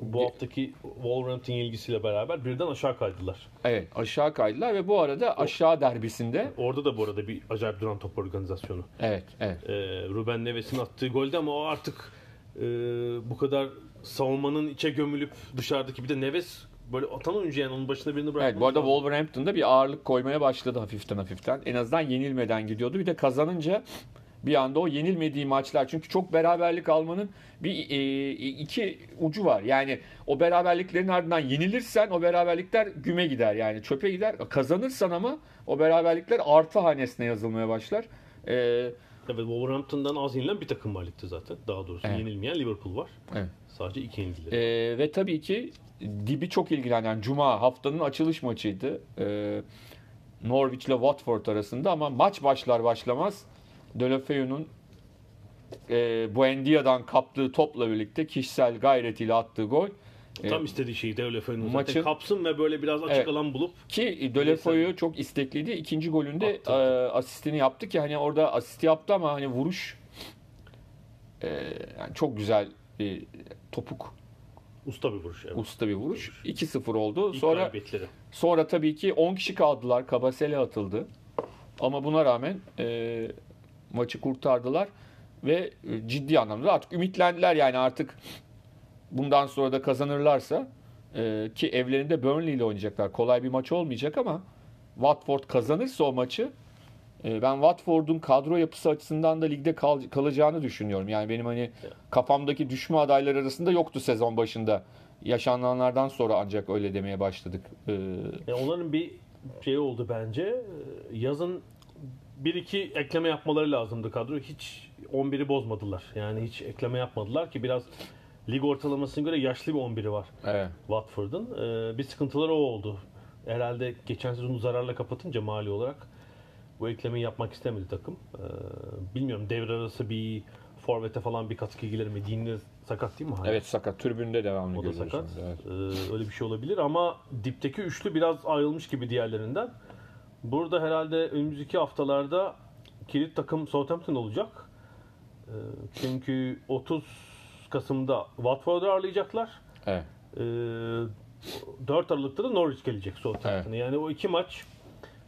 bu haftaki Wolverhampton ilgisiyle beraber birden aşağı kaydılar. evet aşağı kaydılar ve bu arada aşağı derbisinde Orada da bu arada bir acayip duran top organizasyonu. evet evet e, Ruben Neves'in attığı golde ama o artık e, bu kadar savunmanın içe gömülüp dışarıdaki bir de Neves böyle atan oyuncu yani onun başına birini bırakmak Evet bu arada Wolverhampton'da bir ağırlık koymaya başladı hafiften hafiften. En azından yenilmeden gidiyordu. Bir de kazanınca bir anda o yenilmediği maçlar çünkü çok beraberlik almanın bir e, iki ucu var. Yani o beraberliklerin ardından yenilirsen o beraberlikler güme gider yani çöpe gider. Kazanırsan ama o beraberlikler artı hanesine yazılmaya başlar. E, Evet Wolverhampton'dan az yenilen bir takım var ligde zaten. Daha doğrusu Evet. yenilmeyen Liverpool var. evet. Sadece iki yenildiler. Ee, ve tabii ki dibi çok ilgilenen Cuma haftanın açılış maçıydı. Ee, Norwich ile Watford arasında ama maç başlar başlamaz Deulofeu'nun e, Buendia'dan kaptığı topla birlikte kişisel gayretiyle attığı gol e, Tam istediği şeyi Deulofeu'nun zaten maçın- kapsın ve böyle biraz açık Evet. alan bulup ki Deulofeu'yu çok istekliydi. İkinci golünde Attı. e, asistini yaptı ki hani orada asist yaptı ama hani vuruş e, yani çok güzel bir topuk usta bir vuruş. Evet. usta bir vuruş. 2-0 oldu. İlk Sonra galibiyetleri. Sonra tabii ki 10 kişi kaldılar. Kabasele atıldı. Ama buna rağmen e, maçı kurtardılar ve e, ciddi anlamda artık ümitlendiler yani artık bundan sonra da kazanırlarsa e, ki evlerinde Burnley ile oynayacaklar. Kolay bir maç olmayacak ama Watford kazanırsa o maçı ben Watford'un kadro yapısı açısından da ligde kal- kalacağını düşünüyorum. Yani benim hani kafamdaki düşme adayları arasında yoktu sezon başında. Yaşananlardan sonra ancak öyle demeye başladık. E, Yani onların bir şey oldu bence. Ee, Yazın bir iki ekleme yapmaları lazımdı kadro. Hiç 11'i bozmadılar. Yani hiç ekleme yapmadılar ki biraz lig ortalamasına göre yaşlı bir 11'i var evet. Watford'un. Ee, bir sıkıntıları o oldu. Herhalde geçen sezonu zararla kapatınca mali olarak bu eklemeyi yapmak istemedi takım. Ee, bilmiyorum devre arası bir forvete falan bir katkı gelir mi? Dinle sakat değil mi? hala? Evet sakat. Tribünde devamlı O da sakat. Evet. Ee, öyle bir şey olabilir ama dipteki üçlü biraz ayrılmış gibi diğerlerinden. Burada herhalde önümüzdeki haftalarda kilit takım Southampton olacak. Ee, çünkü 30 Kasım'da Watford'u ağırlayacaklar. Evet. Ee, 4 Aralık'ta da Norwich gelecek Southampton'a. Yani o iki maç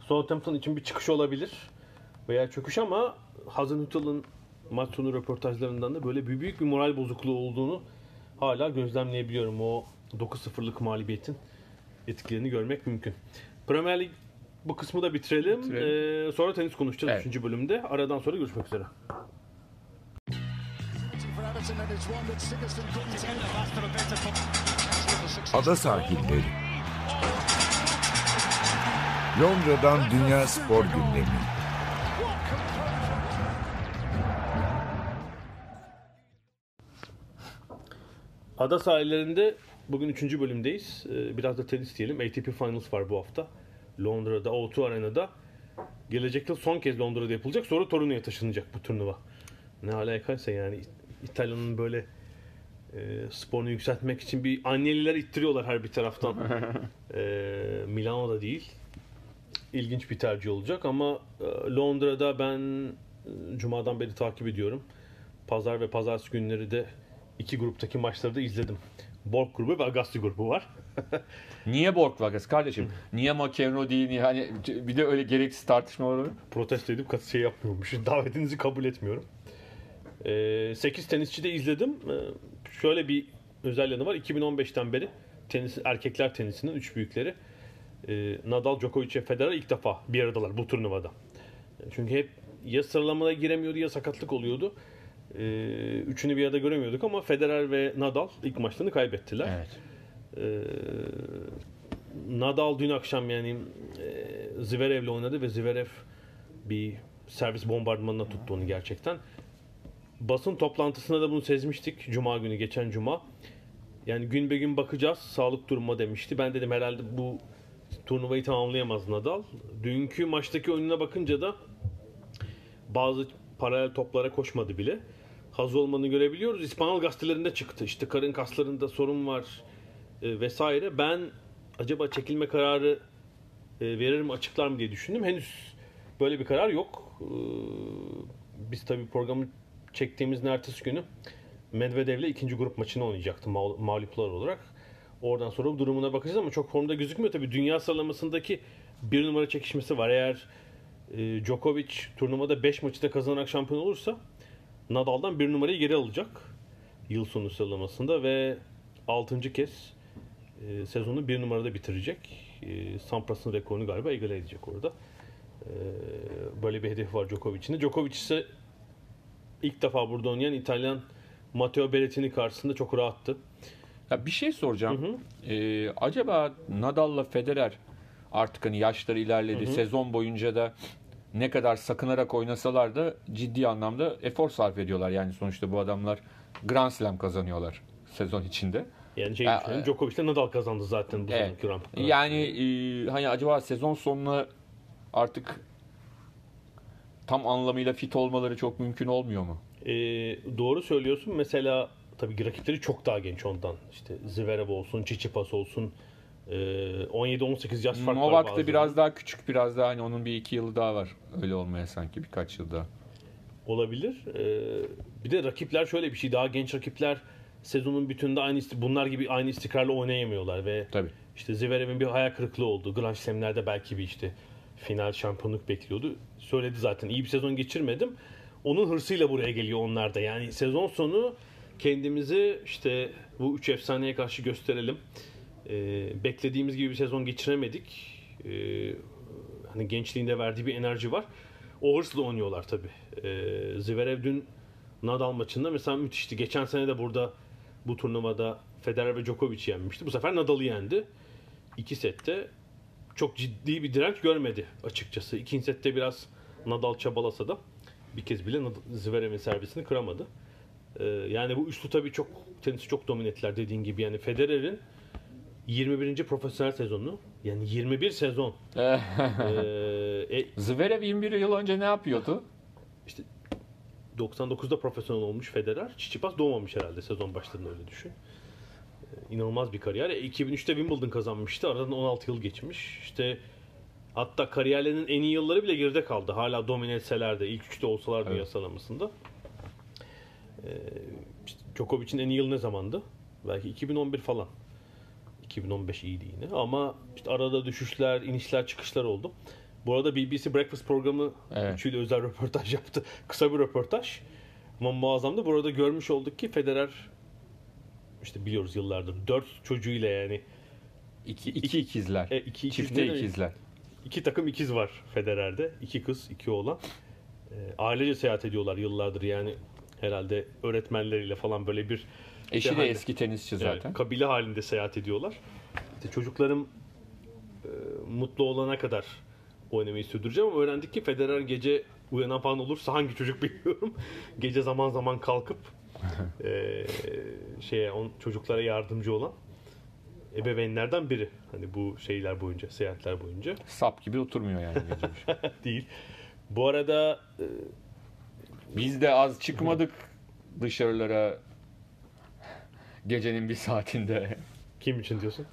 Southampton için bir çıkış olabilir veya çöküş ama Hazenhüttl'ın maç sonu röportajlarından da böyle bir büyük bir moral bozukluğu olduğunu hala gözlemleyebiliyorum. O 9-0'lık mağlubiyetin etkilerini görmek mümkün. Premier Lig bu kısmı da bitirelim. Bitirelim. Ee, sonra tenis konuşacağız Evet. 3. bölümde. Aradan sonra görüşmek üzere. For Addison Londra'dan Dünya Spor Gündemi. Ada sahillerinde bugün 3. bölümdeyiz. Ee, Biraz da tenis diyelim. ATP Finals var bu hafta. Londra'da, O2 Arena'da. Gelecek yıl son kez Londra'da yapılacak. Sonra Torino'ya taşınacak bu turnuva. Ne alakaysa yani İtalya'nın böyle e, sporunu yükseltmek için bir anneliler ittiriyorlar her bir taraftan. e, Milano'da değil. İlginç bir tercih olacak ama e, Londra'da ben e, Cuma'dan beri takip ediyorum. Pazar ve pazartesi günleri de iki gruptaki maçları da izledim. Borg grubu ve Agassi grubu var. Niye Borg Vargas kardeşim? Niye McEnroe değil? Niye? Hani bir de öyle gereksiz tartışmalar olur. Protesto edip katı şey yapmıyormuş. Davetinizi kabul etmiyorum. Ee, 8 tenisçi de izledim. Ee, şöyle bir özel yanı var. 2015'ten beri tenis, erkekler tenisinin üç büyükleri e, Nadal, Djokovic ve Federer ilk defa bir aradalar bu turnuvada. Çünkü hep ya sıralamaya giremiyordu ya sakatlık oluyordu. Ee, üçünü bir arada göremiyorduk ama Federer ve Nadal ilk maçlarını kaybettiler. Evet. Ee, Nadal dün akşam yani e, Zverev'le oynadı ve Zverev bir servis bombardımanına tuttu onu gerçekten. Basın toplantısında da bunu sezmiştik Cuma günü, geçen Cuma. Yani gün be gün bakacağız sağlık durumuna demişti. Ben dedim herhalde bu turnuvayı tamamlayamaz Nadal. Dünkü maçtaki oyununa bakınca da bazı paralel toplara koşmadı bile. Haz olmadığını görebiliyoruz. İspanyol gazetelerinde çıktı. İşte karın kaslarında sorun var e, vesaire. Ben acaba çekilme kararı e, verir açıklar mı diye düşündüm. Henüz böyle bir karar yok. E, biz tabii programı çektiğimizin ertesi günü Medvedev'le ikinci grup maçını oynayacaktı mağ- mağluplar olarak. Oradan sonra durumuna bakacağız ama çok formda gözükmüyor. Tabii dünya sıralamasındaki bir numara çekişmesi var. Eğer e, Djokovic turnuvada 5 maçı da kazanarak şampiyon olursa Nadal'dan bir numarayı geri alacak yıl sonu sıralamasında ve 6. kez e, sezonu bir numarada bitirecek. E, Sampras'ın rekorunu galiba egale edecek orada. E, böyle bir hedef var Djokovic'in de. Djokovic ise ilk defa burada oynayan İtalyan Matteo Berrettini karşısında çok rahattı. Ya bir şey soracağım. Ee, acaba Nadal'la Federer artık hani yaşları ilerledi. Sezon boyunca da ne kadar sakınarak oynasalar da ciddi anlamda efor sarf ediyorlar. Yani sonuçta bu adamlar Grand Slam kazanıyorlar sezon içinde. Yani şey Ya, düşünelim, e- Djokovic ile Nadal kazandı zaten bu Evet. seneki Grand Prix. Yani e, hani acaba sezon sonuna artık tam anlamıyla fit olmaları çok mümkün olmuyor mu? Ee, doğru söylüyorsun. Mesela tabii rakipleri çok daha genç ondan. İşte Zverev olsun, Tsitsipas olsun. Ee, 17-18 yaş fark var Novak da biraz daha küçük, biraz daha hani onun bir iki yılı daha var. Öyle olmaya sanki birkaç yıl daha. olabilir. Ee, bir de rakipler şöyle bir şey. Daha genç rakipler sezonun bütününde aynı bunlar gibi aynı istikrarla oynayamıyorlar ve Tabii. işte Zverev'in bir hayal kırıklığı oldu. Grand Slam'lerde belki bir işte final şampiyonluk bekliyordu. Söyledi zaten iyi bir sezon geçirmedim. Onun hırsıyla buraya geliyor onlar da. Yani sezon sonu kendimizi işte bu üç efsaneye karşı gösterelim. Ee, beklediğimiz gibi bir sezon geçiremedik. Ee, hani gençliğinde verdiği bir enerji var. O hırsla oynuyorlar tabii. Ee, Zverev dün Nadal maçında mesela müthişti. Geçen sene de burada bu turnuvada Federer ve Djokovic yenmişti. Bu sefer Nadal'ı yendi. İki sette çok ciddi bir direnç görmedi açıkçası. İkinci sette biraz Nadal çabalasa da bir kez bile Zverev'in servisini kıramadı. Ee, yani bu üçlü tabii çok tenisi çok domine ettiler dediğin gibi. Yani Federer'in 21. profesyonel sezonu yani 21 sezon ee, e, Zverev 21 yıl önce ne yapıyordu? 99'da profesyonel olmuş Federer. Tsitsipas doğmamış herhalde sezon başlarında öyle düşün. Ee, inanılmaz bir kariyer. E, 2003'te Wimbledon kazanmıştı. Aradan 16 yıl geçmiş. İşte hatta kariyerlerinin en iyi yılları bile geride kaldı. Hala domine etseler de ilk üçte olsalar dünya Evet. sıralamasında. Ee, işte Djokovic'in en iyi yılı ne zamandı? Belki 2011 falan. 2015 iyiydi yine ama işte arada düşüşler, inişler, çıkışlar oldu. Bu arada BBC Breakfast programı Evet. üçüyle özel röportaj yaptı. Kısa bir röportaj. Ama muazzamdı. Burada görmüş olduk ki Federer işte biliyoruz yıllardır dört çocuğuyla yani İki, iki ikizler. E, iki ikiz Çifte demek? ikizler. iki takım ikiz var Federer'de. İki kız, iki oğlan. E, ailece seyahat ediyorlar yıllardır yani herhalde öğretmenleriyle falan böyle bir Eşi şey de halinde- eski tenisçi zaten. kabile halinde seyahat ediyorlar. İşte çocuklarım e, mutlu olana kadar oynamayı sürdüreceğim ama öğrendik ki Federer gece uyanan falan olursa hangi çocuk bilmiyorum. gece zaman zaman kalkıp e, şeye on, çocuklara yardımcı olan ebeveynlerden biri. Hani bu şeyler boyunca, seyahatler boyunca Sap gibi oturmuyor yani gece. değil. Bu arada e, Biz de az çıkmadık dışarılara gecenin bir saatinde kim için diyorsun?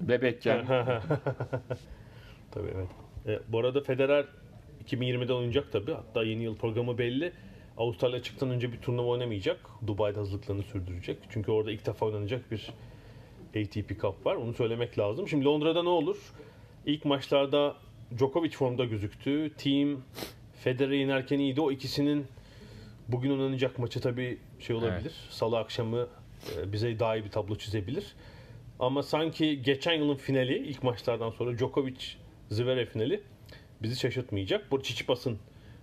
bebekken. Tabii evet. E, bu arada Federer 2020'de oynayacak tabii. Hatta yeni yıl programı belli. Avustralya çıktıktan önce bir turnuva oynamayacak. Dubai'de hazırlıklarını sürdürecek. Çünkü orada ilk defa oynanacak bir ATP Cup var. Onu söylemek lazım. Şimdi Londra'da ne olur? İlk maçlarda Djokovic formda gözüktü. Team Federer'i yenerken iyiydi. O ikisinin bugün oynanacak maçı tabii şey olabilir. Salı akşamı e, bize daha iyi bir tablo çizebilir. Ama sanki geçen yılın finali ilk maçlardan sonra Djokovic Zverev finali bizi şaşırtmayacak. Bu Çiçipas'ın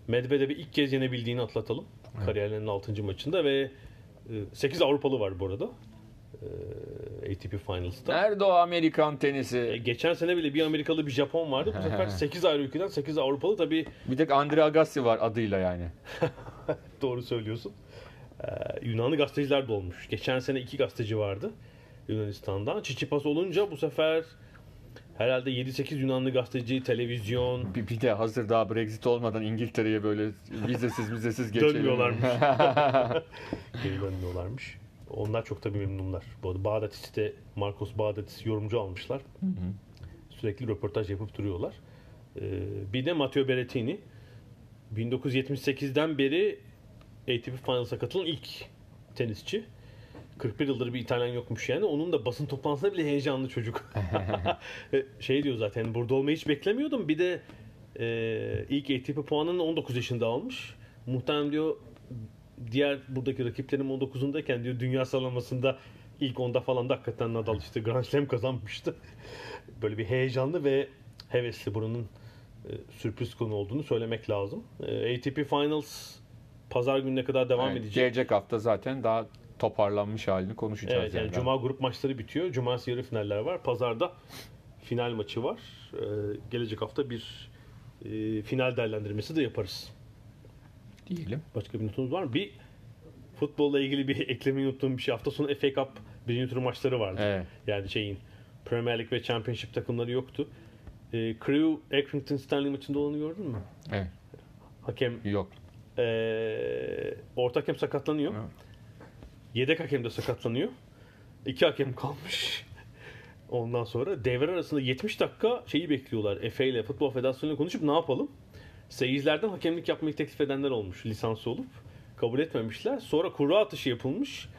Medvedev'i ilk kez yenebildiğini atlatalım. Kariyerlerinin 6. maçında ve 8 Avrupalı var bu arada. E, ATP Finals'ta. Nerede o Amerikan E, tenisi? Geçen sene bile bir Amerikalı bir Japon vardı. Bu sefer 8 ayrı ülkeden 8 Avrupalı tabii Bir tek Andre Agassi var adıyla yani. Doğru söylüyorsun. Ee, Yunanlı gazeteciler de olmuş. Geçen sene iki gazeteci vardı Yunanistan'dan. Çiçipas olunca bu sefer herhalde 7-8 Yunanlı gazeteci, televizyon Bir, bir de hazır daha Brexit olmadan İngiltere'ye böyle vizesiz vizesiz geçelim. dönmüyorlarmış. Geri dönmüyorlarmış. Onlar çok tabii memnunlar. Bu arada Bağdatis'te Marcos Bağdatis yorumcu almışlar. Sürekli röportaj yapıp duruyorlar. Ee, bir de Matteo Berrettini 1978'den beri ATP Finals'a katılan ilk tenisçi. 41 yıldır bir İtalyan yokmuş yani. Onun da basın toplantısında bile heyecanlı çocuk. Şey diyor zaten burada olmayı hiç beklemiyordum. Bir de e, ilk ATP puanını 19 yaşında almış. Muhtemelen diyor diğer buradaki rakiplerim 19'undayken diyor dünya sıralamasında ilk onda falan da hakikaten Nadal işte Grand Slam kazanmıştı. Böyle bir heyecanlı ve hevesli buranın e, sürpriz konu olduğunu söylemek lazım. E, ATP Finals pazar gününe kadar devam Evet, edecek. gelecek hafta zaten daha toparlanmış halini konuşacağız. Evet, yani yani. Cuma grup maçları bitiyor. Cumartesi yarı finaller var. Pazarda final maçı var. Ee, gelecek hafta bir e, final değerlendirmesi de yaparız. Diyelim. Başka bir notunuz var mı? Bir futbolla ilgili bir eklemeyi unuttuğum bir şey. Hafta sonu FA Cup birinci tur maçları vardı. Evet. Yani şeyin Premier Lig ve Championship takımları yoktu. E, Crew Accrington Stanley maçında olanı gördün mü? Evet. Hakem Yok. e, orta hakem sakatlanıyor. Yedek hakem de sakatlanıyor. İki hakem kalmış. Ondan sonra devre arasında 70 dakika şeyi bekliyorlar. Efe ile Futbol Federasyonu ile konuşup ne yapalım? Seyircilerden hakemlik yapmayı teklif edenler olmuş lisansı olup. Kabul etmemişler. Sonra kura atışı yapılmış.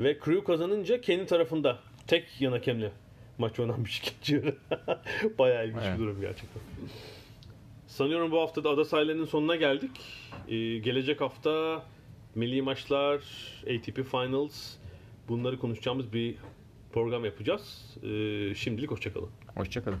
Ve Crew kazanınca kendi tarafında tek yan hakemle maç oynanmış ikinci yarı. Bayağı ilginç Evet. bir durum gerçekten. Sanıyorum bu hafta da ada sahilerinin sonuna geldik. Ee, gelecek hafta milli maçlar, ATP Finals bunları konuşacağımız bir program yapacağız. Ee, şimdilik hoşçakalın. Hoşçakalın.